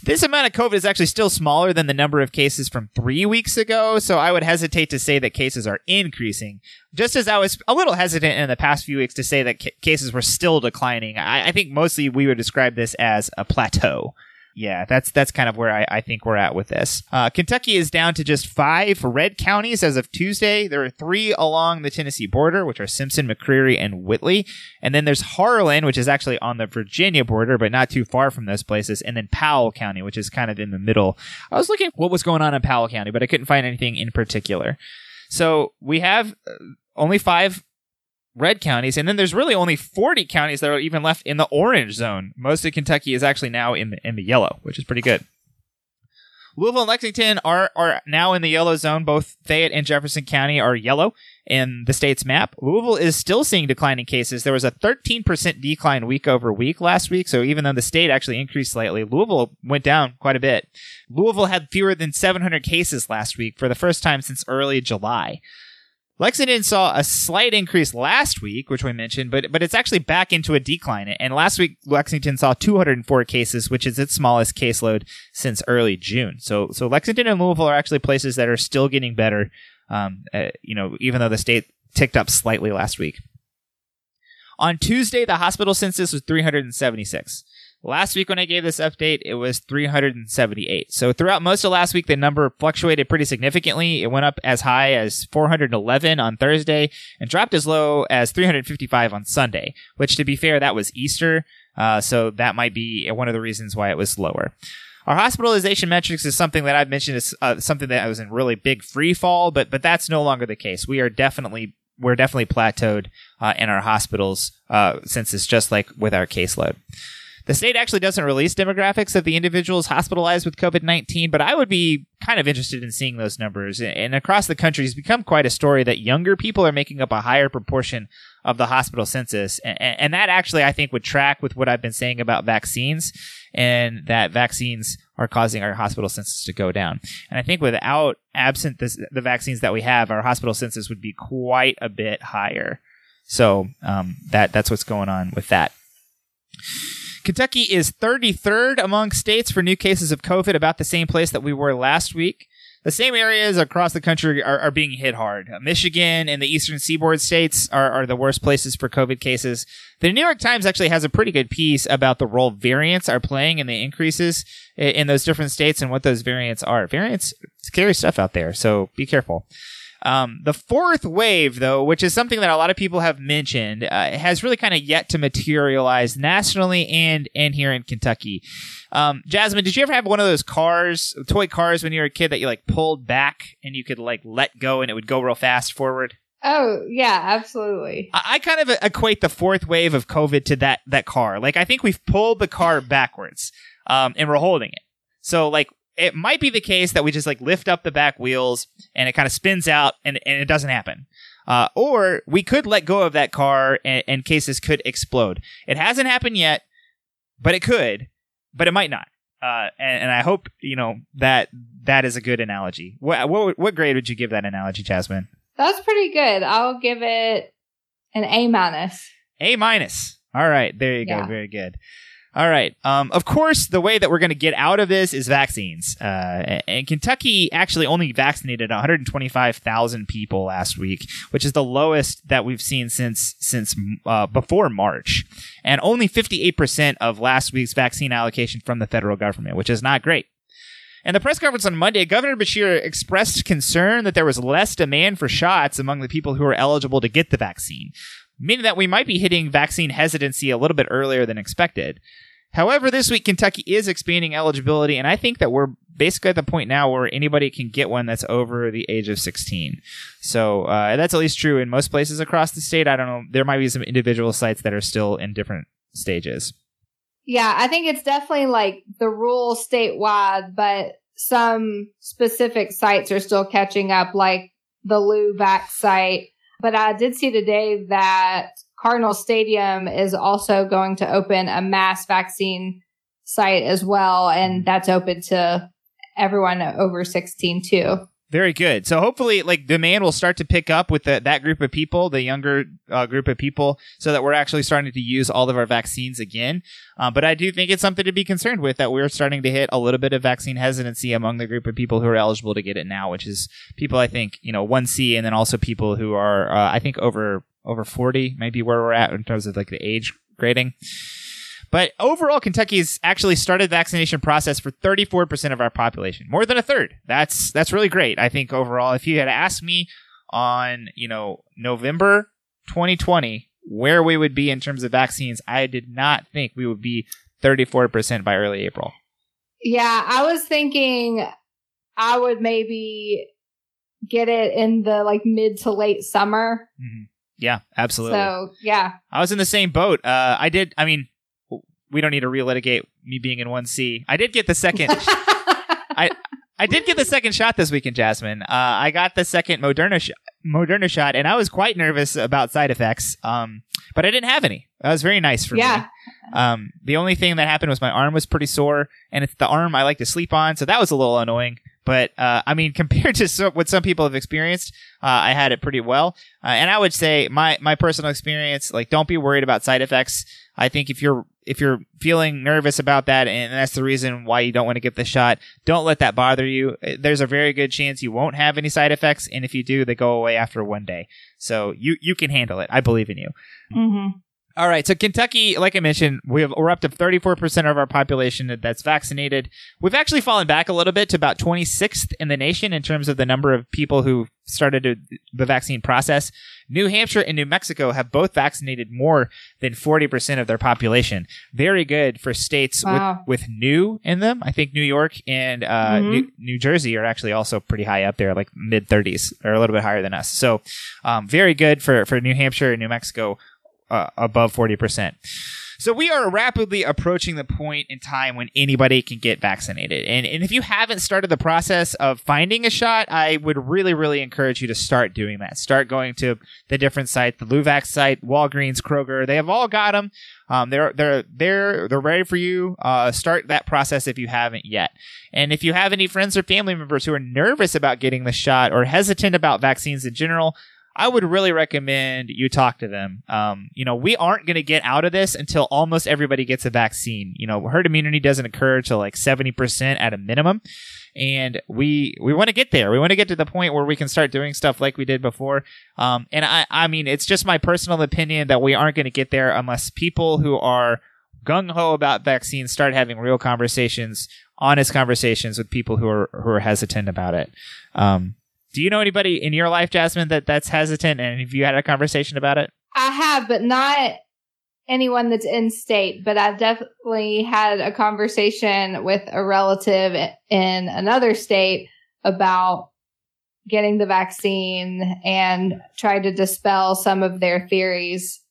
this amount of COVID is actually still smaller than the number of cases from three weeks ago, so I would hesitate to say that cases are increasing. Just as I was a little hesitant in the past few weeks to say that ca- cases were still declining, I-, I think mostly we would describe this as a plateau. Yeah, that's that's kind of where I, I think we're at with this. Uh, Kentucky is down to just five red counties as of Tuesday. There are three along the Tennessee border, which are Simpson, McCreary, and Whitley. And then there's Harlan, which is actually on the Virginia border, but not too far from those places. And then Powell County, which is kind of in the middle. I was looking what was going on in Powell County, but I couldn't find anything in particular. So we have uh, only five red counties, and then there's really only 40 counties that are even left in the orange zone. Most of Kentucky is actually now in the in the yellow, which is pretty good. Louisville and Lexington are are now in the yellow zone. Both Fayette and Jefferson County are yellow in the state's map. Louisville is still seeing declining cases. There was a 13% decline week over week last week. So even though the state actually increased slightly, Louisville went down quite a bit. Louisville had fewer than 700 cases last week for the first time since early July. Lexington saw a slight increase last week, which we mentioned, but but it's actually back into a decline. And last week, Lexington saw 204 cases, which is its smallest caseload since early June. So so Lexington and Louisville are actually places that are still getting better. Um, uh, you know, even though the state ticked up slightly last week. On Tuesday, the hospital census was 376. Last week when I gave this update, it was 378. So throughout most of last week, the number fluctuated pretty significantly. It went up as high as 411 on Thursday and dropped as low as 355 on Sunday, which to be fair, that was Easter. Uh, so that might be one of the reasons why it was lower. Our hospitalization metrics is something that I've mentioned is uh, something that was in really big free fall, but but that's no longer the case. We are definitely we're definitely plateaued uh, in our hospitals uh, since it's just like with our caseload. The state actually doesn't release demographics of the individuals hospitalized with COVID 19, but I would be kind of interested in seeing those numbers. And across the country, it's become quite a story that younger people are making up a higher proportion of the hospital census. And, that actually, I think, would track with what I've been saying about vaccines and that vaccines are causing our hospital census to go down. And I think without absent this, the vaccines that we have, our hospital census would be quite a bit higher. So um, that that's what's going on with that. Kentucky is 33rd among states for new cases of COVID, about the same place that we were last week. The same areas across the country are, are being hit hard. Uh, Michigan and the eastern seaboard states are, are the worst places for COVID cases. The New York Times actually has a pretty good piece about the role variants are playing in the increases in, in those different states and what those variants are. Variants, scary stuff out there, so be careful. Um, the fourth wave, though, which is something that a lot of people have mentioned, uh, has really kind of yet to materialize nationally and and here in Kentucky. Um, Jasmine, did you ever have one of those cars, toy cars, when you were a kid that you like pulled back and you could like let go and it would go real fast forward? Oh yeah, absolutely. I, I kind of equate the fourth wave of COVID to that that car. Like I think we've pulled the car backwards, um, and we're holding it. So like it might be the case that we just like lift up the back wheels and it kind of spins out and, and it doesn't happen. Uh, or we could let go of that car and, and, cases could explode. It hasn't happened yet, but it could, but it might not. Uh, and, and, I hope you know that that is a good analogy. What, what what grade would you give that analogy, Jasmine? That's pretty good. I'll give it an A minus. A minus. All right, there you yeah. go. Very good. All right. Um, of course, the way that we're going to get out of this is vaccines. Uh, and Kentucky actually only vaccinated 125,000 people last week, which is the lowest that we've seen since since uh, before March, and only 58% of last week's vaccine allocation from the federal government, which is not great. In the press conference on Monday, Governor Beshear expressed concern that there was less demand for shots among the people who are eligible to get the vaccine, meaning that we might be hitting vaccine hesitancy a little bit earlier than expected. However, this week Kentucky is expanding eligibility, and I think that we're basically at the point now where anybody can get one that's over the age of 16. So uh, that's at least true in most places across the state. I don't know. There might be some individual sites that are still in different stages. Yeah, I think it's definitely like the rule statewide, but some specific sites are still catching up, like the Lou Vac site. But I did see today that Cardinal Stadium is also going to open a mass vaccine site as well, and that's open to everyone over 16 too. Very good. So hopefully, like demand will start to pick up with the, that group of people, the younger uh, group of people, so that we're actually starting to use all of our vaccines again. Uh, but I do think it's something to be concerned with that we're starting to hit a little bit of vaccine hesitancy among the group of people who are eligible to get it now, which is people I think you know one C, and then also people who are uh, I think over over 40, maybe where we're at in terms of like the age grading. But overall, Kentucky's actually started the vaccination process for 34% of our population, more than a third. That's that's really great. I think overall, if you had asked me on you know November 2020 where we would be in terms of vaccines, I did not think we would be 34% by early April. Yeah, I was thinking I would maybe get it in the like mid to late summer. Mm-hmm. Yeah, absolutely. So, yeah. I was in the same boat. Uh, I did, I mean, we don't need to relitigate me being in 1C. I did get the second. I I did get the second shot this weekend, Jasmine. Uh, I got the second Moderna sh- Moderna shot, and I was quite nervous about side effects. Um, but I didn't have any. That was very nice for yeah. me. Um, the only thing that happened was my arm was pretty sore, and it's the arm I like to sleep on, so that was a little annoying. But uh, I mean, compared to so, what some people have experienced, uh, I had it pretty well. Uh, and I would say my my personal experience, like, don't be worried about side effects. I think if you're if you're feeling nervous about that and that's the reason why you don't want to get the shot, don't let that bother you. There's a very good chance you won't have any side effects, and if you do, they go away after one day. So you you can handle it. I believe in you. Mm-hmm. All right, so Kentucky, like I mentioned, we have, we're up to 34% of our population that's vaccinated. We've actually fallen back a little bit to about 26th in the nation in terms of the number of people who started the vaccine process. New Hampshire and New Mexico have both vaccinated more than 40% of their population. Very good for states wow. with, with new in them. I think New York and uh, mm-hmm. New, New, Jersey are actually also pretty high up there, like mid 30s or a little bit higher than us. So, um, very good for, for New Hampshire and New Mexico uh, above 40%. So we are rapidly approaching the point in time when anybody can get vaccinated. And, and if you haven't started the process of finding a shot, I would really, really encourage you to start doing that. Start going to the different sites, the LouVax site, Walgreens, Kroger. They have all got them. Um, they're they're they're they're ready for you. Uh, start that process if you haven't yet. And if you have any friends or family members who are nervous about getting the shot or hesitant about vaccines in general, I would really recommend you talk to them. Um, you know, we aren't going to get out of this until almost everybody gets a vaccine. You know, herd immunity doesn't occur to like 70% at a minimum. And we, we want to get there. We want to get to the point where we can start doing stuff like we did before. Um, and I, I mean, it's just my personal opinion that we aren't going to get there unless people who are gung ho about vaccines start having real conversations, honest conversations with people who are, who are hesitant about it. Um, do you know anybody in your life, Jasmine, that that's hesitant? And have you had a conversation about it? I have, but not anyone that's in state. But I've definitely had a conversation with a relative in another state about getting the vaccine and tried to dispel some of their theories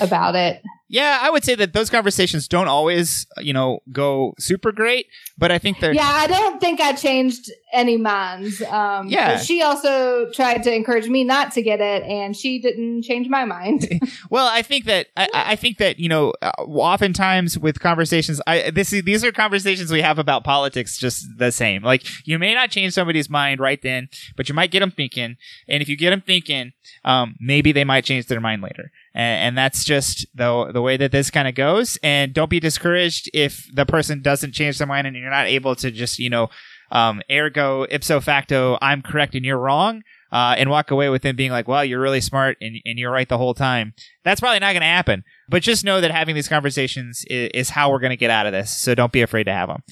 about it. Yeah, I would say that those conversations don't always, you know, go super great, but I think they're. Yeah, I don't think I changed any minds. Um, yeah. she also tried to encourage me not to get it, and she didn't change my mind. well, I think that I, I, think that you know, uh, oftentimes with conversations, I this these are conversations we have about politics, just the same. Like you may not change somebody's mind right then, but you might get them thinking, and if you get them thinking, um, maybe they might change their mind later, and, and that's just the the way that this kind of goes. And don't be discouraged if the person doesn't change their mind and you're not able to just, you know, um, ergo ipso facto, I'm correct and you're wrong. Uh, and walk away with them being like, well, you're really smart and, and you're right the whole time. That's probably not going to happen. But just know that having these conversations is, is how we're going to get out of this. So don't be afraid to have them.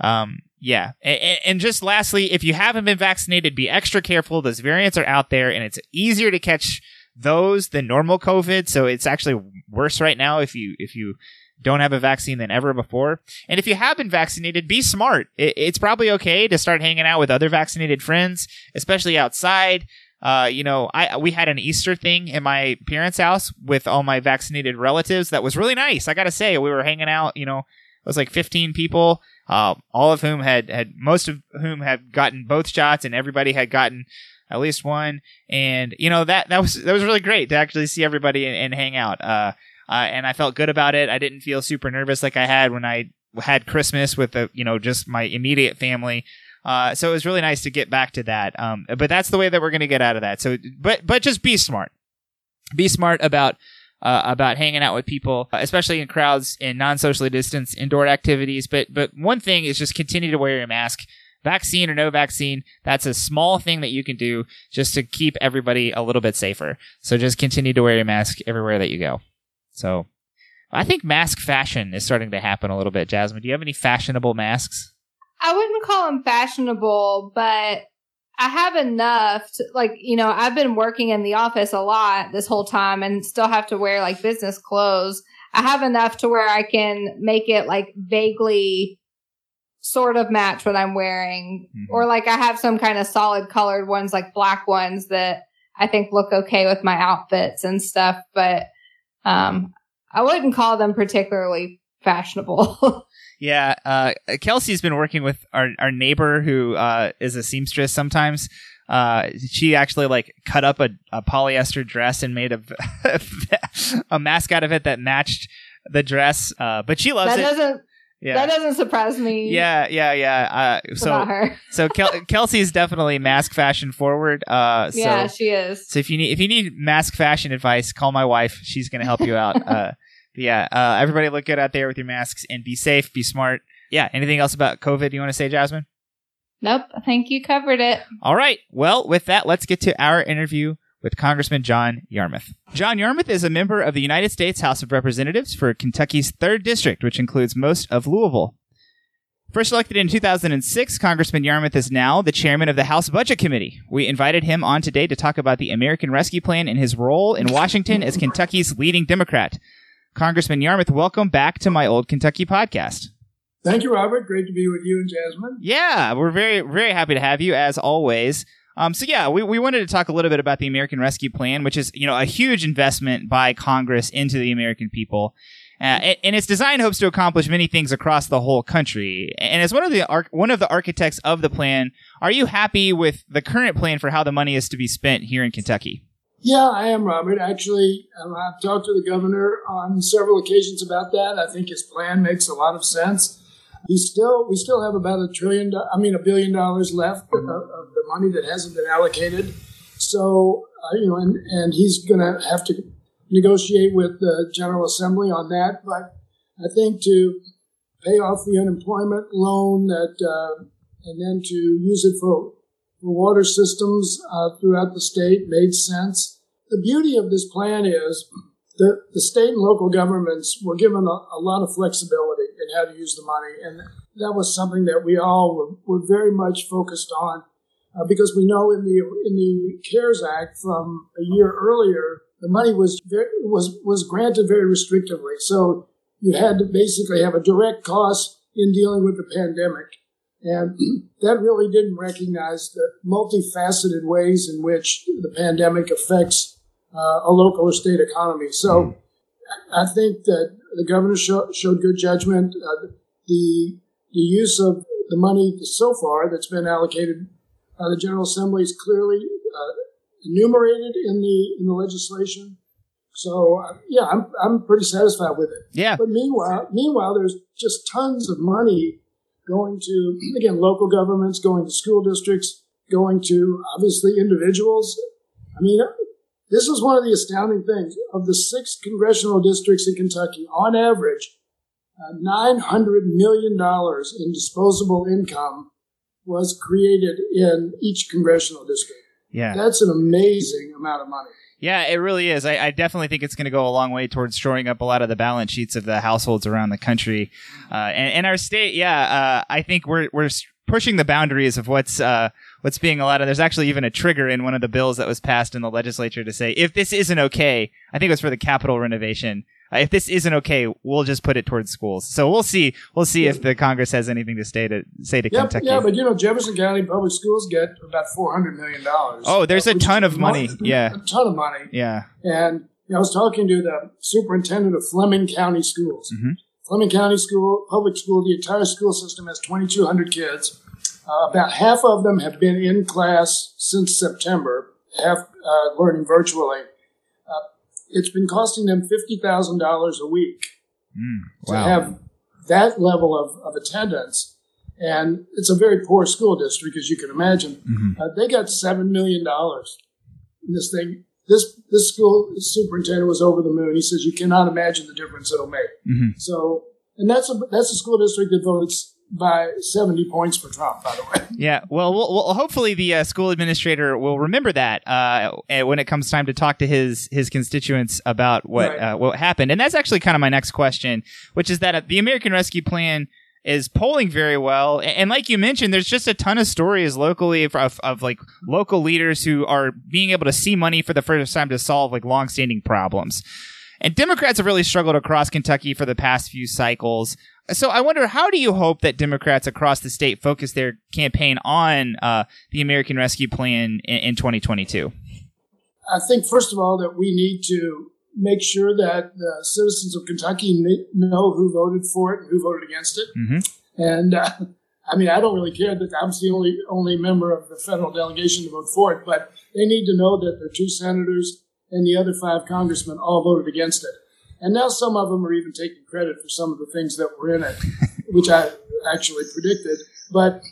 Um, yeah. And, and, just lastly, if you haven't been vaccinated, be extra careful. Those variants are out there and it's easier to catch those than normal COVID. So it's actually worse right now if you if you don't have a vaccine than ever before. And if you have been vaccinated, be smart. It, it's probably okay to start hanging out with other vaccinated friends, especially outside. Uh, you know, I we had an Easter thing in my parents' house with all my vaccinated relatives. That was really nice. I gotta say, we were hanging out. You know, it was like 15 people, uh, all of whom had had most of whom had gotten both shots, and everybody had gotten at least one. And you know that that was that was really great to actually see everybody and, and hang out. Uh, uh, and I felt good about it. I didn't feel super nervous like I had when I had Christmas with the you know just my immediate family. Uh, so it was really nice to get back to that. Um, but that's the way that we're going to get out of that. So, but but just be smart. Be smart about uh, about hanging out with people, especially in crowds in non-socially distanced indoor activities. But but one thing is just continue to wear your mask vaccine or no vaccine, that's a small thing that you can do just to keep everybody a little bit safer. So just continue to wear your mask everywhere that you go. So, I think mask fashion is starting to happen a little bit. Jasmine, do you have any fashionable masks? I wouldn't call them fashionable, but I have enough to, like, you know, I've been working in the office a lot this whole time and still have to wear like business clothes. I have enough to where I can make it like vaguely sort of match what I'm wearing. Mm-hmm. Or like I have some kind of solid colored ones, like black ones that I think look okay with my outfits and stuff. But, um, I wouldn't call them particularly fashionable. yeah. Uh, Kelsey's been working with our, our neighbor who, uh, is a seamstress sometimes. Uh, she actually like cut up a, a polyester dress and made a, a mask out of it that matched the dress. Uh, but she loves that it. Doesn't, yeah. That doesn't surprise me. Yeah, yeah, yeah. Uh, so, so Kel- Kelsey's definitely mask fashion forward. Uh, so, yeah, she is. So if you need if you need mask fashion advice, call my wife. She's gonna help you out. uh, yeah, uh, everybody look good out there with your masks and be safe, be smart. Yeah. Anything else about COVID you want to say, Jasmine? Nope. I think you covered it. All right. Well, with that, let's get to our interview with Congressman John Yarmuth. John Yarmuth is a member of the United States House of Representatives for Kentucky's 3rd District, which includes most of Louisville. First elected in 2006, Congressman Yarmuth is now the chairman of the House Budget Committee. We invited him on today to talk about the American Rescue Plan and his role in Washington as Kentucky's leading Democrat. Congressman Yarmuth, welcome back to my old Kentucky podcast. Thank you, Robert. Great to be with you and Jasmine. Yeah, we're very, very happy to have you as always. Um, so yeah, we, we wanted to talk a little bit about the American Rescue Plan, which is you know a huge investment by Congress into the American people. Uh, and, its design hopes to accomplish many things across the whole country. And as one of the one of the architects of the plan, are you happy with the current plan for how the money is to be spent here in Kentucky? Yeah, I am, Robert. Actually, um, I've talked to the governor on several occasions about that. I think his plan makes a lot of sense. He still, we still have about a trillion, I mean, a billion dollars left of, of the money that hasn't been allocated. So, uh, you know, and, and he's going to have to negotiate with the General Assembly on that. But I think to pay off the unemployment loan that, uh, and then to use it for, for water systems uh, throughout the state made sense. The beauty of this plan is that the state and local governments were given a, a lot of flexibility in how to use the money. And that was something that we all were, were very much focused on uh, because we know in the in the CARES Act from a year earlier, the money was very, was was granted very restrictively. So you had to basically have a direct cost in dealing with the pandemic, and that really didn't recognize the multifaceted ways in which the pandemic affects uh, a local or state economy. So I think that the governor show, showed good judgment. Uh, the the use of the money so far that's been allocated by the General Assembly is clearly uh, enumerated in the in the legislation. So uh, yeah, I'm I'm pretty satisfied with it. Yeah. But meanwhile, meanwhile, there's just tons of money going to again local governments, going to school districts, going to obviously individuals. I mean, this is one of the astounding things. Of the six congressional districts in Kentucky, on average, uh, $900 million in disposable income was created in each congressional district. Yeah. That's an amazing amount of money. Yeah, it really is. I, I definitely think it's going to go a long way towards shoring up a lot of the balance sheets of the households around the country. Uh, and, and our state, yeah, uh, I think we're, we're pushing the boundaries of what's uh, what's being allowed. And there's actually even a trigger in one of the bills that was passed in the legislature to say if this isn't okay, I think it was for the Capitol renovation. Uh, if this isn't okay, we'll just put it towards schools. So we'll see. We'll see if the Congress has anything to say to say to yep, Kentucky. Yeah, but you know, Jefferson County public schools get about four hundred million dollars. Oh, there's a ton of money. yeah, a ton of money. Yeah, and you know, I was talking to the superintendent of Fleming County Schools. Mm-hmm. Fleming County School, public school, the entire school system has 2,200 kids. Uh, about half of them have been in class since September, half uh, learning virtually. Uh, it's been costing them $50,000 a week mm, wow. to have that level of, of attendance. And it's a very poor school district, as you can imagine. Mm-hmm. Uh, they got $7 million in this thing. This, this school superintendent was over the moon. He says, you cannot imagine the difference it'll make. Mm-hmm. So, and that's a, that's a school district that votes by 70 points for Trump, by the way. Yeah. Well, well, well hopefully the uh, school administrator will remember that uh, when it comes time to talk to his his constituents about what right. uh, what happened. And that's actually kind of my next question, which is that uh, the American Rescue Plan is polling very well. And like you mentioned, there's just a ton of stories locally of, of, of, like local leaders who are being able to see money for the first time to solve like longstanding problems. And Democrats have really struggled across Kentucky for the past few cycles. So I wonder, how do you hope that Democrats across the state focus their campaign on uh, the American Rescue Plan in, in 2022? I think, first of all, that we need to make sure that the citizens of Kentucky know who voted for it and who voted against it. Mm-hmm. And uh, I mean, I don't really care that I'm the only only member of the federal delegation to vote for it, but they need to know that their two senators and the other five congressmen all voted against it. And now some of them are even taking credit for some of the things that were in it, which I actually predicted. But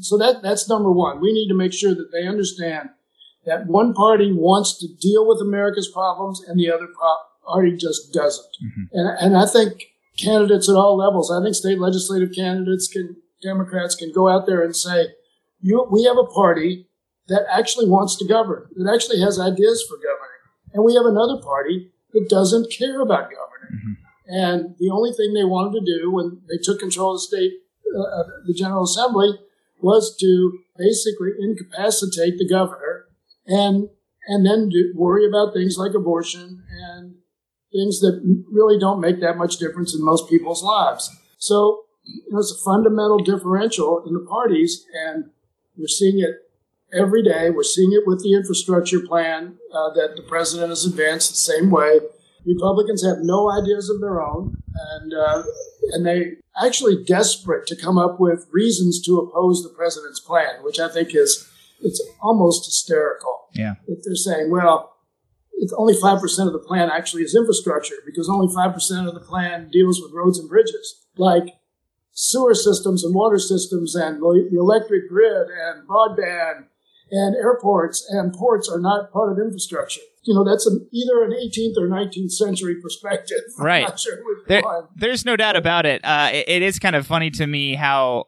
so that that's number one. We need to make sure that they understand that one party wants to deal with America's problems and the other party just doesn't. Mm-hmm. And, and I think candidates at all levels, I think state legislative candidates can, Democrats can go out there and say, you, we have a party that actually wants to govern, that actually has ideas for governing. And we have another party that doesn't care about governing. Mm-hmm. And the only thing they wanted to do when they took control of the state, uh, the General Assembly, was to basically incapacitate the governor and and then do, worry about things like abortion and things that really don't make that much difference in most people's lives. So you know, it's a fundamental differential in the parties, and we're seeing it every day. We're seeing it with the infrastructure plan uh, that the president has advanced the same way. Republicans have no ideas of their own, and uh, and they actually desperate to come up with reasons to oppose the president's plan, which I think is it's almost hysterical. Yeah, that they're saying, well, it's only five percent of the plan actually is infrastructure because only five percent of the plan deals with roads and bridges, like sewer systems and water systems and the electric grid and broadband and airports and ports are not part of infrastructure. You know, that's an, either an 18th or 19th century perspective. Right. Sure there, there's no doubt about it. Uh, it. It is kind of funny to me how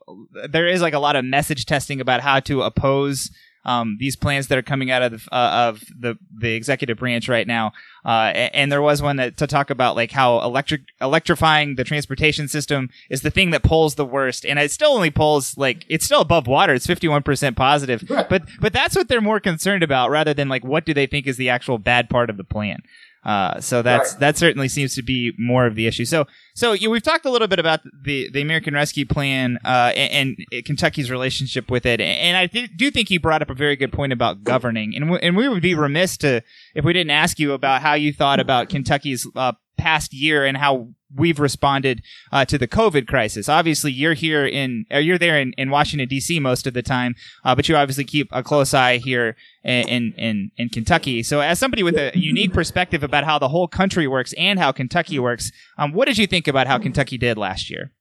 there is like a lot of message testing about how to oppose um, these plans that are coming out of the, uh, of the the executive branch right now. Uh, and there was one that to talk about like how electric electrifying the transportation system is the thing that polls the worst, and it still only polls like it's still above water. It's fifty one percent positive, but but that's what they're more concerned about rather than like what do they think is the actual bad part of the plan. Uh, so that's right. that certainly seems to be more of the issue. So so you, we've talked a little bit about the the American Rescue Plan uh, and, and, Kentucky's relationship with it, and I th- do think you brought up a very good point about governing, and w- and we would be remiss to if we didn't ask you about how you thought about Kentucky's uh, past year and how we've responded uh, to the COVID crisis. Obviously, you're here in, you're there in, in Washington D.C. most of the time, uh, but you obviously keep a close eye here in, in in Kentucky. So, as somebody with a unique perspective about how the whole country works and how Kentucky works, um, what did you think about how Kentucky did last year?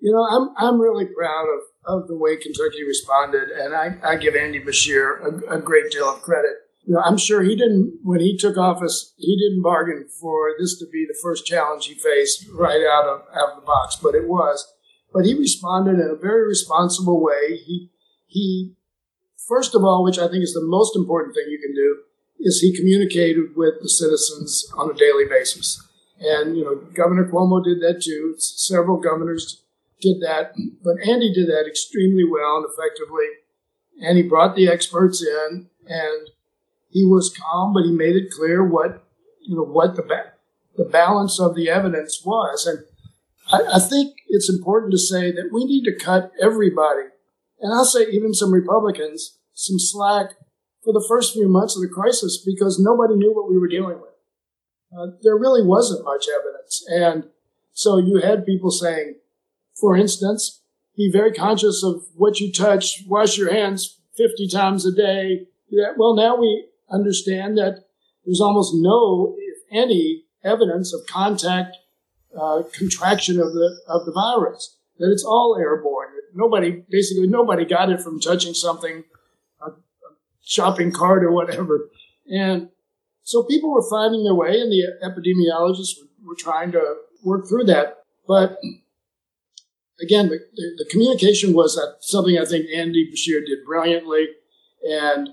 You know, I'm I'm really proud of of the way Kentucky responded, and I, I give Andy Beshear a, a great deal of credit you know, I'm sure he didn't, when he took office, he didn't bargain for this to be the first challenge he faced right out of, out of the box, but it was. But he responded in a very responsible way. He, he, first of all, which I think is the most important thing you can do, is he communicated with the citizens on a daily basis. And, you know, Governor Cuomo did that too. Several governors did that, but Andy did that extremely well and effectively. And he brought the experts in and he was calm, but he made it clear what you know what the ba- the balance of the evidence was, and I, I think it's important to say that we need to cut everybody, and I'll say even some Republicans, some slack for the first few months of the crisis because nobody knew what we were dealing with. Uh, there really wasn't much evidence, and so you had people saying, for instance, be very conscious of what you touch, wash your hands 50 times a day. Yeah, well, now we understand that there's almost no, if any, evidence of contact uh, contraction of the of the virus. That it's all airborne. Nobody, basically, nobody got it from touching something, a, a shopping cart or whatever. And so people were finding their way, and the epidemiologists were, trying to work through that. But again, the, the, the communication was something I think Andy Beshear did brilliantly. And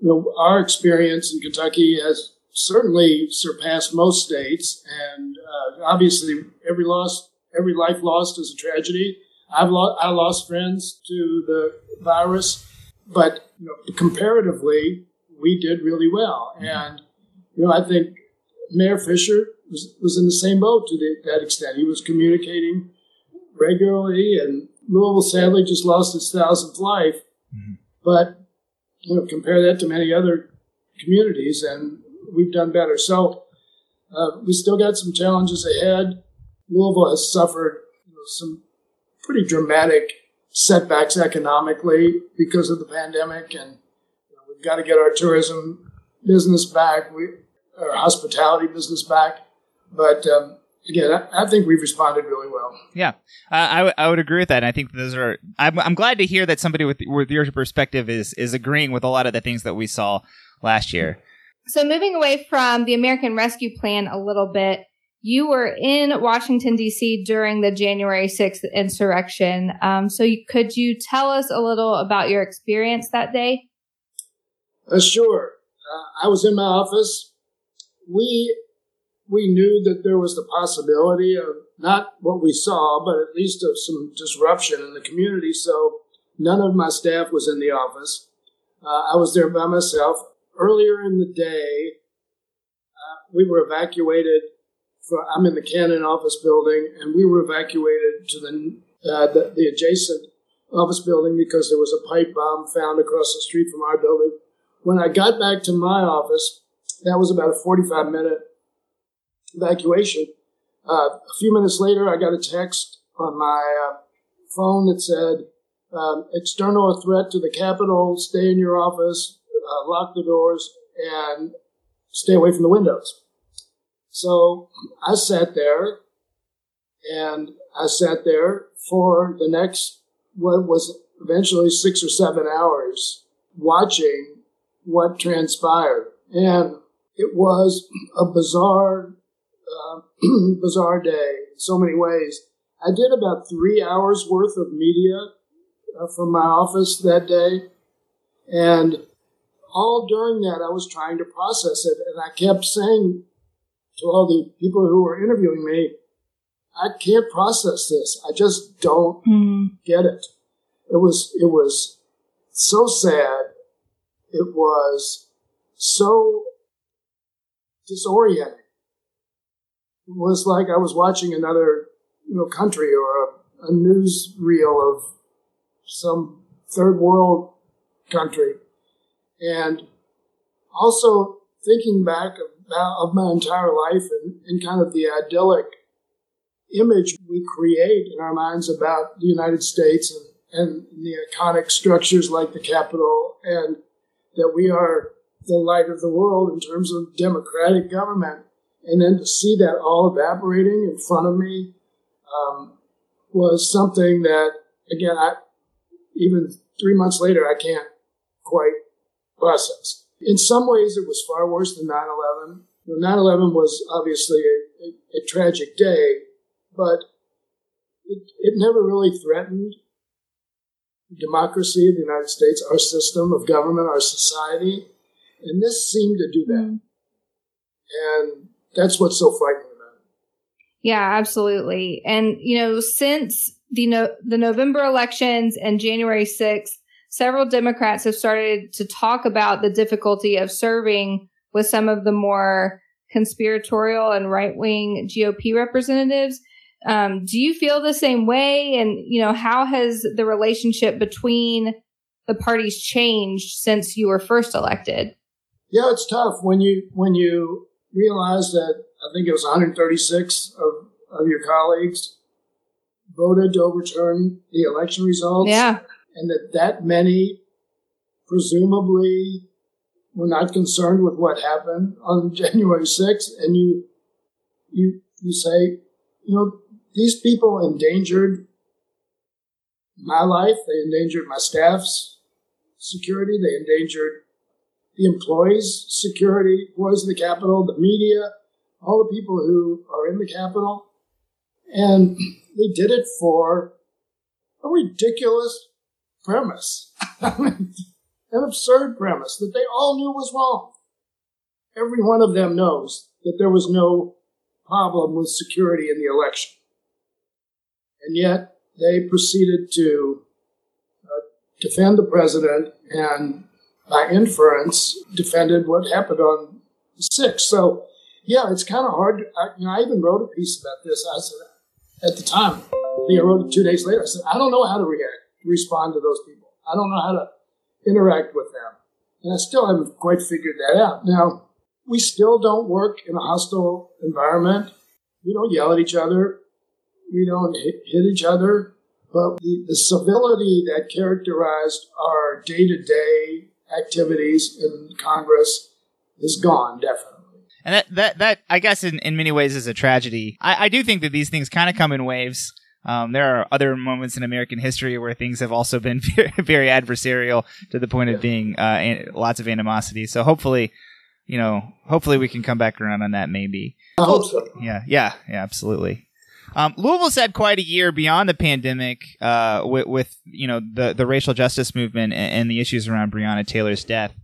you know, our experience in Kentucky has certainly surpassed most states. And uh, obviously, every loss, every life lost is a tragedy. I've lost, I lost friends to the virus, but you know, comparatively, we did really well. And you know, I think Mayor Fisher was, was in the same boat to the, that extent. He was communicating regularly, and Louisville sadly just lost its thousandth life. Mm-hmm. But you know, compare that to many other communities, and we've done better. So uh, we still got some challenges ahead. Louisville has suffered you know, some pretty dramatic setbacks economically because of the pandemic, and you know, we've got to get our tourism business back, we, our hospitality business back. But um, again, I, I, think we've responded really well. Yeah, uh, I, w- I would agree with that. And I think those are. I'm, I'm glad to hear that somebody with with your perspective is is agreeing with a lot of the things that we saw last year. So moving away from the American Rescue Plan a little bit, you were in Washington D.C. during the January 6th insurrection. Um, so you, could you tell us a little about your experience that day? Uh, sure. Uh, I was in my office. We we knew that there was the possibility of not what we saw, but at least of some disruption in the community. So none of my staff was in the office. Uh, I was there by myself. Earlier in the day, uh, we were evacuated. For, I'm in the Cannon office building, and we were evacuated to the, uh, the, the adjacent office building because there was a pipe bomb found across the street from our building. When I got back to my office, that was about a 45 minute evacuation. Uh, a few minutes later, I got a text on my uh, phone that said, um, external threat to the Capitol, stay in your office, uh, lock the doors, and stay away from the windows. So I sat there and I sat there for the next, what was eventually six or seven hours watching what transpired. And it was a bizarre uh, bizarre day in so many ways. I did about three hours worth of media uh, from my office that day. And all during that, I was trying to process it. And I kept saying to all the people who were interviewing me, I can't process this. I just don't mm. get it. It was, it was so sad. It was so disorienting was like I was watching another you know country or a, a news reel of some third world country, and also thinking back about, of my entire life and, and kind of the idyllic image we create in our minds about the United States and, and the iconic structures like the Capitol, and that we are the light of the world in terms of democratic government and then to see that all evaporating in front of me um, was something that, again, I even three months later, I can't quite process. In some ways, it was far worse than 9 11. 9 11 was obviously a, a, a, tragic day, but it, it never really threatened democracy of the United States, our system of government, our society. And this seemed to do that. Mm. And that's what's so frightening about it. Yeah, absolutely. And you know, since the no- the November elections and January 6th, several Democrats have started to talk about the difficulty of serving with some of the more conspiratorial and right wing GOP representatives. Um, do you feel the same way? And you know, how has the relationship between the parties changed since you were first elected? Yeah, it's tough when you when you realized that I think it was 136 of, of your colleagues voted to overturn the election results. Yeah. And that that many presumably were not concerned with what happened on January 6th. And you, you, you say, you know, these people endangered my life. They endangered my staff's security. They endangered the employees' security, employees of the Capitol, the media, all the people who are in the Capitol. And they did it for a ridiculous premise. An absurd premise that they all knew was wrong. Every one of them knows that there was no problem with security in the election. And yet they proceeded to uh, defend the president and by inference defended what happened on the 6th. So, yeah, it's kind of hard. I, you know, I even wrote a piece about this. I said, at the time, I wrote it two days later. I said, I don't know how to react, respond to those people. I don't know how to interact with them. And I still haven't quite figured that out. Now, we still don't work in a hostile environment. We don't yell at each other. We don't hit, hit each other. But the, the civility that characterized our day to day activities in Congress is gone, definitely. And that, that, that I guess, in, in many ways, is a tragedy. I, I do think that these things kind of come in waves. Um, there are other moments in American history where things have also been very, very adversarial to the point of being uh, lots of animosity. So hopefully, you know, hopefully we can come back around on that. Maybe. I hope so. Yeah, yeah, yeah, absolutely. Um, Louisville's had quite a year beyond the pandemic, uh, with, with, you know the the racial justice movement and, and the issues around Breonna Taylor's death.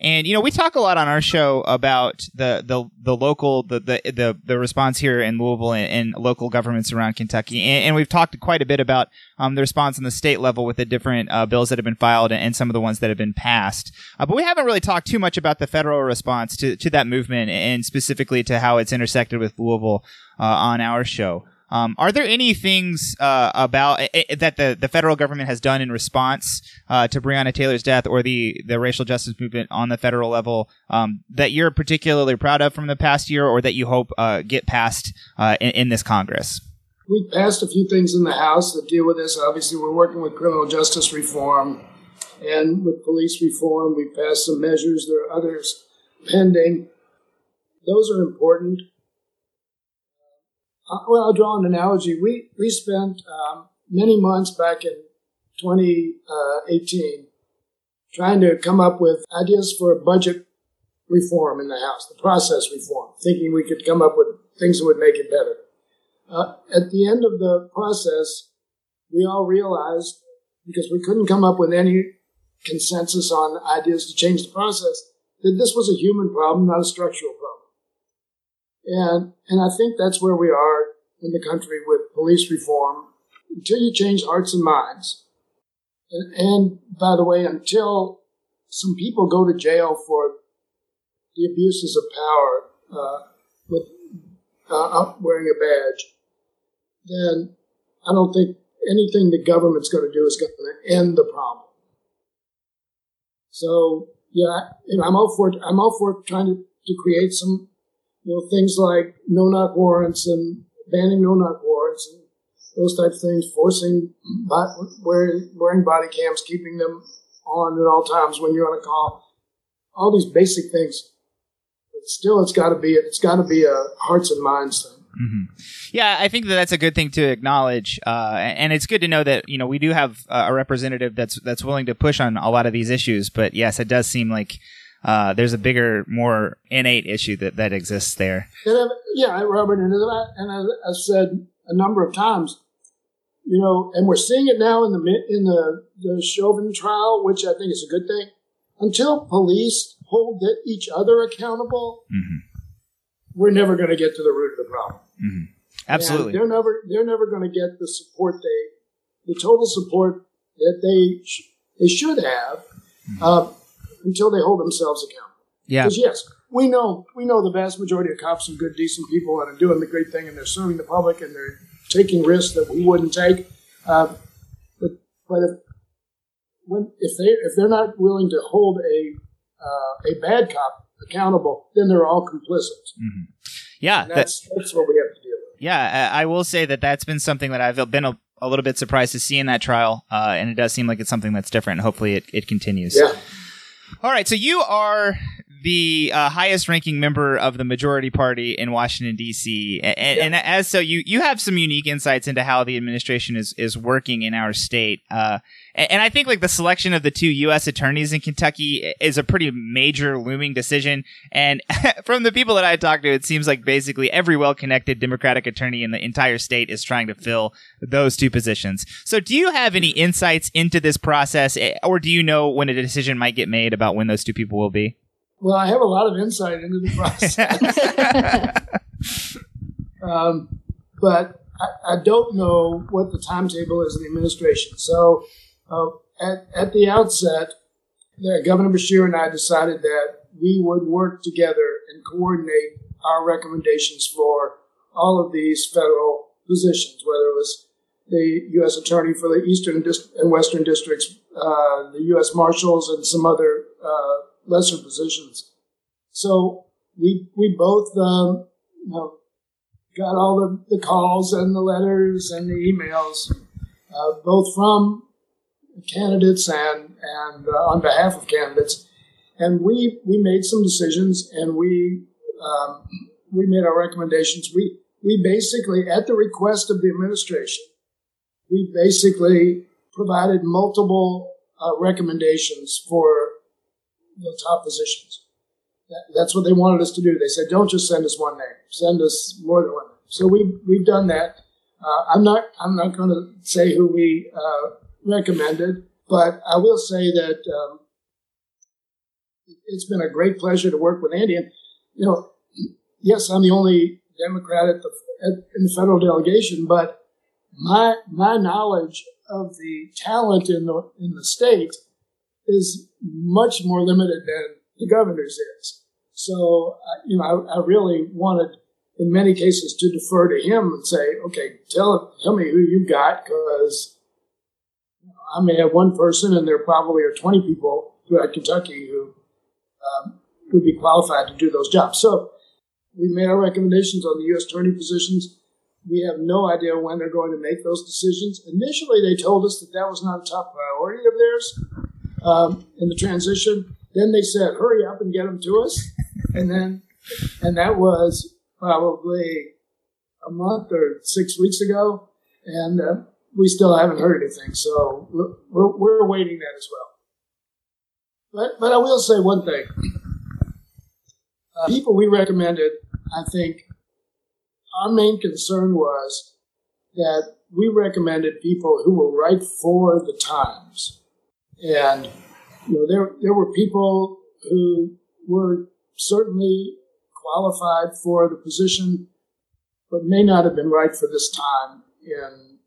And you know, we talk a lot on our show about the the, the local the, the the the response here in Louisville and, and local governments around Kentucky, and, and, we've talked quite a bit about um, the response on the state level with the different uh, bills that have been filed and, some of the ones that have been passed. Uh, but we haven't really talked too much about the federal response to to that movement and specifically to how it's intersected with Louisville uh, on our show. Um, are there any things uh, about uh, that the, the federal government has done in response uh, to Breonna Taylor's death or the, the racial justice movement on the federal level um, that you're particularly proud of from the past year or that you hope uh, get passed uh, in, in, this Congress? We passed a few things in the House that deal with this. Obviously, we're working with criminal justice reform and with police reform. We passed some measures. There are others pending. Those are important. Uh, well, I'll draw an analogy. We we spent um, many months back in 2018 trying to come up with ideas for budget reform in the House, the process reform, thinking we could come up with things that would make it better. Uh, at the end of the process, we all realized because we couldn't come up with any consensus on ideas to change the process that this was a human problem, not a structural. And, and I think that's where we are in the country with police reform until you change hearts and minds. And, and by the way, until some people go to jail for the abuses of power uh, with uh, wearing a badge, then I don't think anything the government's going to do is going to end the problem. So yeah, I'm all for I'm all for trying to, to create some you know, things like no knock warrants and banning no knock warrants and those types of things, forcing wearing, wearing body cams, keeping them on at all times when you're on a call, all these basic things. But still, it's got to be it's got to be a hearts and minds thing. Mm-hmm. Yeah, I think that that's a good thing to acknowledge, uh, and it's good to know that you know we do have a representative that's that's willing to push on a lot of these issues. But yes, it does seem like uh, there's a bigger, more innate issue that, that exists there. Yeah, Robert, and, and I've said a number of times, you know, and we're seeing it now in the in the, the Chauvin trial, which I think is a good thing. Until police hold each other accountable, mm-hmm. we're never going to get to the root of the problem. Mm-hmm. Absolutely, and they're never they're never going to get the support they, the total support that they sh- they should have. Mm-hmm. Uh, until they hold themselves accountable. Yeah. Because yes, we know we know the vast majority of cops are good, decent people and are doing the great thing, and they're serving the public and they're taking risks that we wouldn't take. Uh, but but if when if they if they're not willing to hold a uh, a bad cop accountable, then they're all complicit. Mm-hmm. Yeah, that's that, that's what we have to deal with. Yeah, I will say that that's been something that I've been a, a little bit surprised to see in that trial, uh, and it does seem like it's something that's different. Hopefully, it, it continues. Yeah. All right, so you are the uh, highest ranking member of the majority party in Washington D.C. And, yeah. and, as so, you you have some unique insights into how the administration is is working in our state. Uh, and, I think like the selection of the two U.S. attorneys in Kentucky is a pretty major looming decision. And from the people that I talked to, it seems like basically every well connected Democratic attorney in the entire state is trying to fill those two positions. So, do you have any insights into this process, or do you know when a decision might get made about when those two people will be? Well, I have a lot of insight into the process. um, but I, I, don't know what the timetable is in the administration. So uh, at, at the outset, Governor Beshear and I decided that we would work together and coordinate our recommendations for all of these federal positions, whether it was the U.S. Attorney for the Eastern and Western Districts, uh, the U.S. Marshals, and some other uh, lesser positions. So we we both um, you know, got all the, the calls and the letters and the emails, uh, both from candidates and and uh, on behalf of candidates, and we we made some decisions and we um, we made our recommendations. We we basically, at the request of the administration, we basically provided multiple uh, recommendations for the top positions. That, that's what they wanted us to do. They said, don't just send us one name, send us more than one. So we, we've done that. Uh, I'm not, I'm not going to say who we uh, recommended, but I will say that um, it's been a great pleasure to work with Andy. And, you know, yes, I'm the only Democrat at the, at, in the federal delegation, but my, my knowledge of the talent in the, in the state is much more limited than the governor's is. So, uh, you know, I, I, really wanted, in many cases, to defer to him and say, okay, tell tell me who you got, because you know, I may have one person, and there probably are 20 people throughout Kentucky who um, would be qualified to do those jobs. So, we made our recommendations on the U.S. attorney positions. We have no idea when they're going to make those decisions. Initially, they told us that that was not a top priority of theirs um, in the transition. Then they said, "Hurry up and get them to us," and then and that was probably a month or six weeks ago, and uh, we still haven't heard anything. So we're, we're awaiting that as well. But but I will say one thing: uh, people we recommended, I think, our main concern was that we recommended people who were right for the times and you know, there there were people who were certainly qualified for the position, but may not have been right for this time in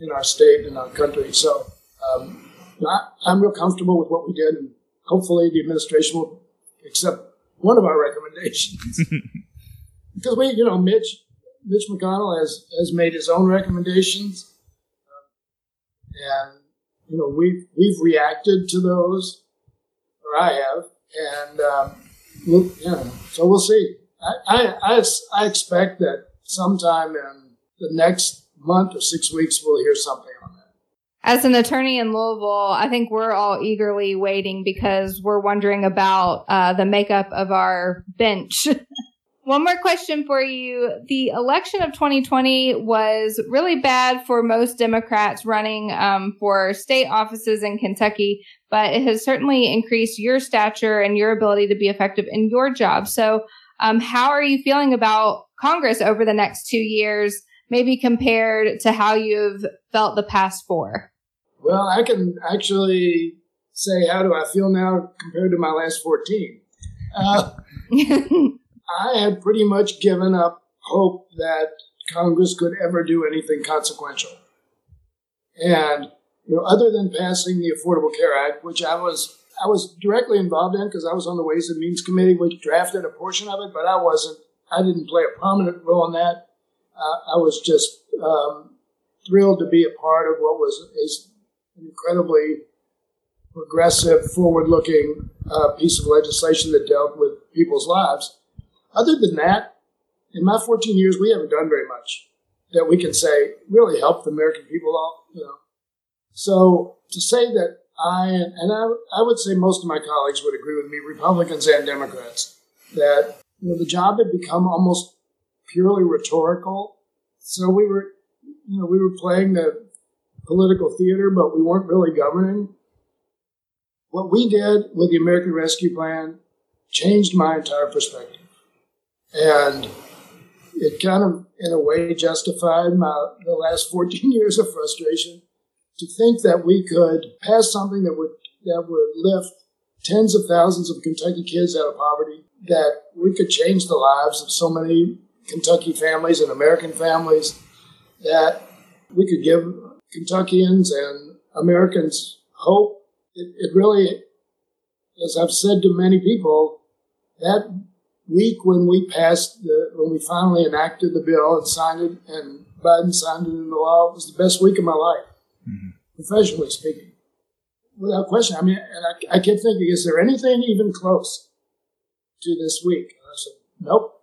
in our state and our country. So um, I, am real comfortable with what we did, and hopefully the administration will accept one of our recommendations. because we, you know, Mitch Mitch McConnell has has made his own recommendations, um, and you know, we've we've reacted to those, or I have, and um, you know, so we'll see. I, I, I, I expect that sometime in the next month or six weeks we'll hear something on that. As an attorney in Louisville, I think we're all eagerly waiting because we're wondering about uh, the makeup of our bench One more question for you. The election of 2020 was really bad for most Democrats running um, for state offices in Kentucky, but it has certainly increased your stature and your ability to be effective in your job. So, um, how are you feeling about Congress over the next two years, maybe compared to how you've felt the past four? Well, I can actually say, how do I feel now compared to my last 14? Uh, I had pretty much given up hope that Congress could ever do anything consequential. And you know, other than passing the Affordable Care Act, which I was I was directly involved in because I was on the Ways and Means Committee, which drafted a portion of it, but I wasn't. I didn't play a prominent role in that. Uh, I was just um, thrilled to be a part of what was an incredibly progressive, forward-looking uh, piece of legislation that dealt with people's lives. Other than that, in my 14 years, we haven't done very much that we can say really helped the American people. All you know. So to say that I and I, I would say most of my colleagues would agree with me, Republicans and Democrats, that you know, the job had become almost purely rhetorical. So we were, you know, we were playing the political theater, but we weren't really governing. What we did with the American Rescue Plan changed my entire perspective. And it kind of, in a way, justified my, the last 14 years of frustration to think that we could pass something that would, that would lift tens of thousands of Kentucky kids out of poverty, that we could change the lives of so many Kentucky families and American families, that we could give Kentuckians and Americans hope. It, it really, as I've said to many people, that week when we passed the, when we finally enacted the bill and signed it, and Biden signed it into law, it was the best week of my life, mm-hmm. professionally speaking, without question. I mean, and I, I kept thinking, is there anything even close to this week? And I said, nope.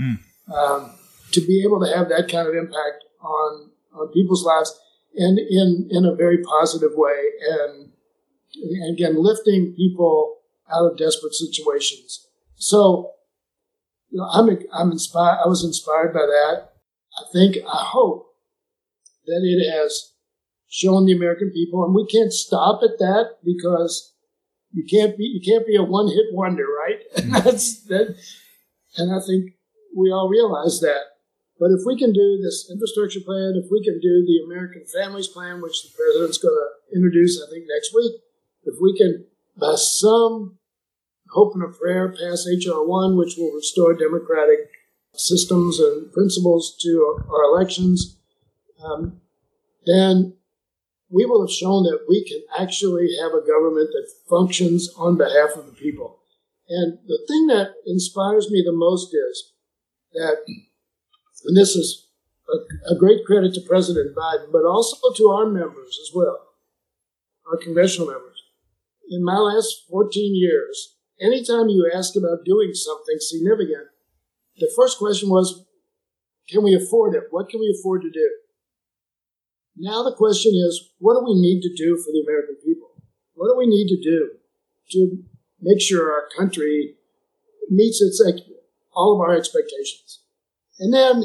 Mm. Um, to be able to have that kind of impact on on people's lives and in in a very positive way, and, and again lifting people out of desperate situations. So you know, I'm I'm inspired. I was inspired by that. I think I hope that it has shown the American people, and we can't stop at that because you can't be you can't be a one hit wonder, right? And mm-hmm. that's that. And I think we all realize that. But if we can do this infrastructure plan, if we can do the American Families Plan, which the president's going to introduce, I think next week, if we can, by some hope and a prayer pass H.R. 1, which will restore democratic systems and principles to our elections, um, then we will have shown that we can actually have a government that functions on behalf of the people. And the thing that inspires me the most is that, and this is a, a great credit to President Biden, but also to our members as well, our congressional members. In my last 14 years, anytime you ask about doing something significant, the first question was, can we afford it? What can we afford to do? Now the question is, what do we need to do for the American people? What do we need to do to make sure our country meets its all of our expectations? And then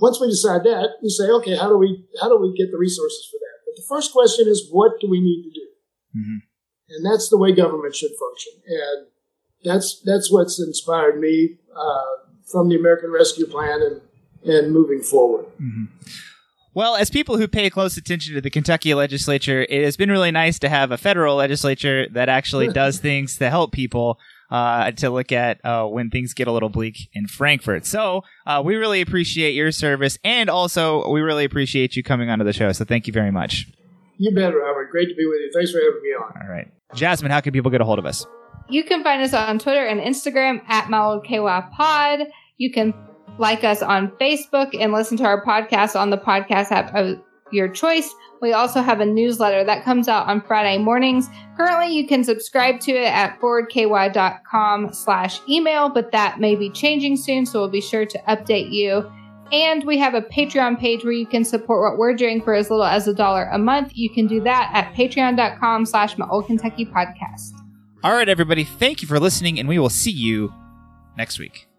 once we decide that, we say, okay, how do we how do we get the resources for that? But the first question is, what do we need to do? Mm-hmm. And that's the way government should function. And that's that's what's inspired me uh, from the American Rescue Plan and and moving forward. Mm-hmm. Well, as people who pay close attention to the Kentucky legislature, it has been really nice to have a federal legislature that actually does things to help people. Uh, to look at uh, when things get a little bleak in Frankfort. So uh, we really appreciate your service, and also we really appreciate you coming onto the show. So thank you very much. You bet, Robert. Great to be with you. Thanks for having me on. All right, Jasmine, how can people get a hold of us? You can find us on Twitter and Instagram at MyOldKY Pod. You can like us on Facebook and listen to our podcast on the podcast app of your choice. We also have a newsletter that comes out on Friday mornings. Currently, you can subscribe to it at forwardky.com slash email, but that may be changing soon, so we'll be sure to update you. And we have a Patreon page where you can support what we're doing for as little as a dollar a month. You can do that at patreon.com slash my old Kentucky podcast. All right, everybody, thank you for listening, and we will see you next week.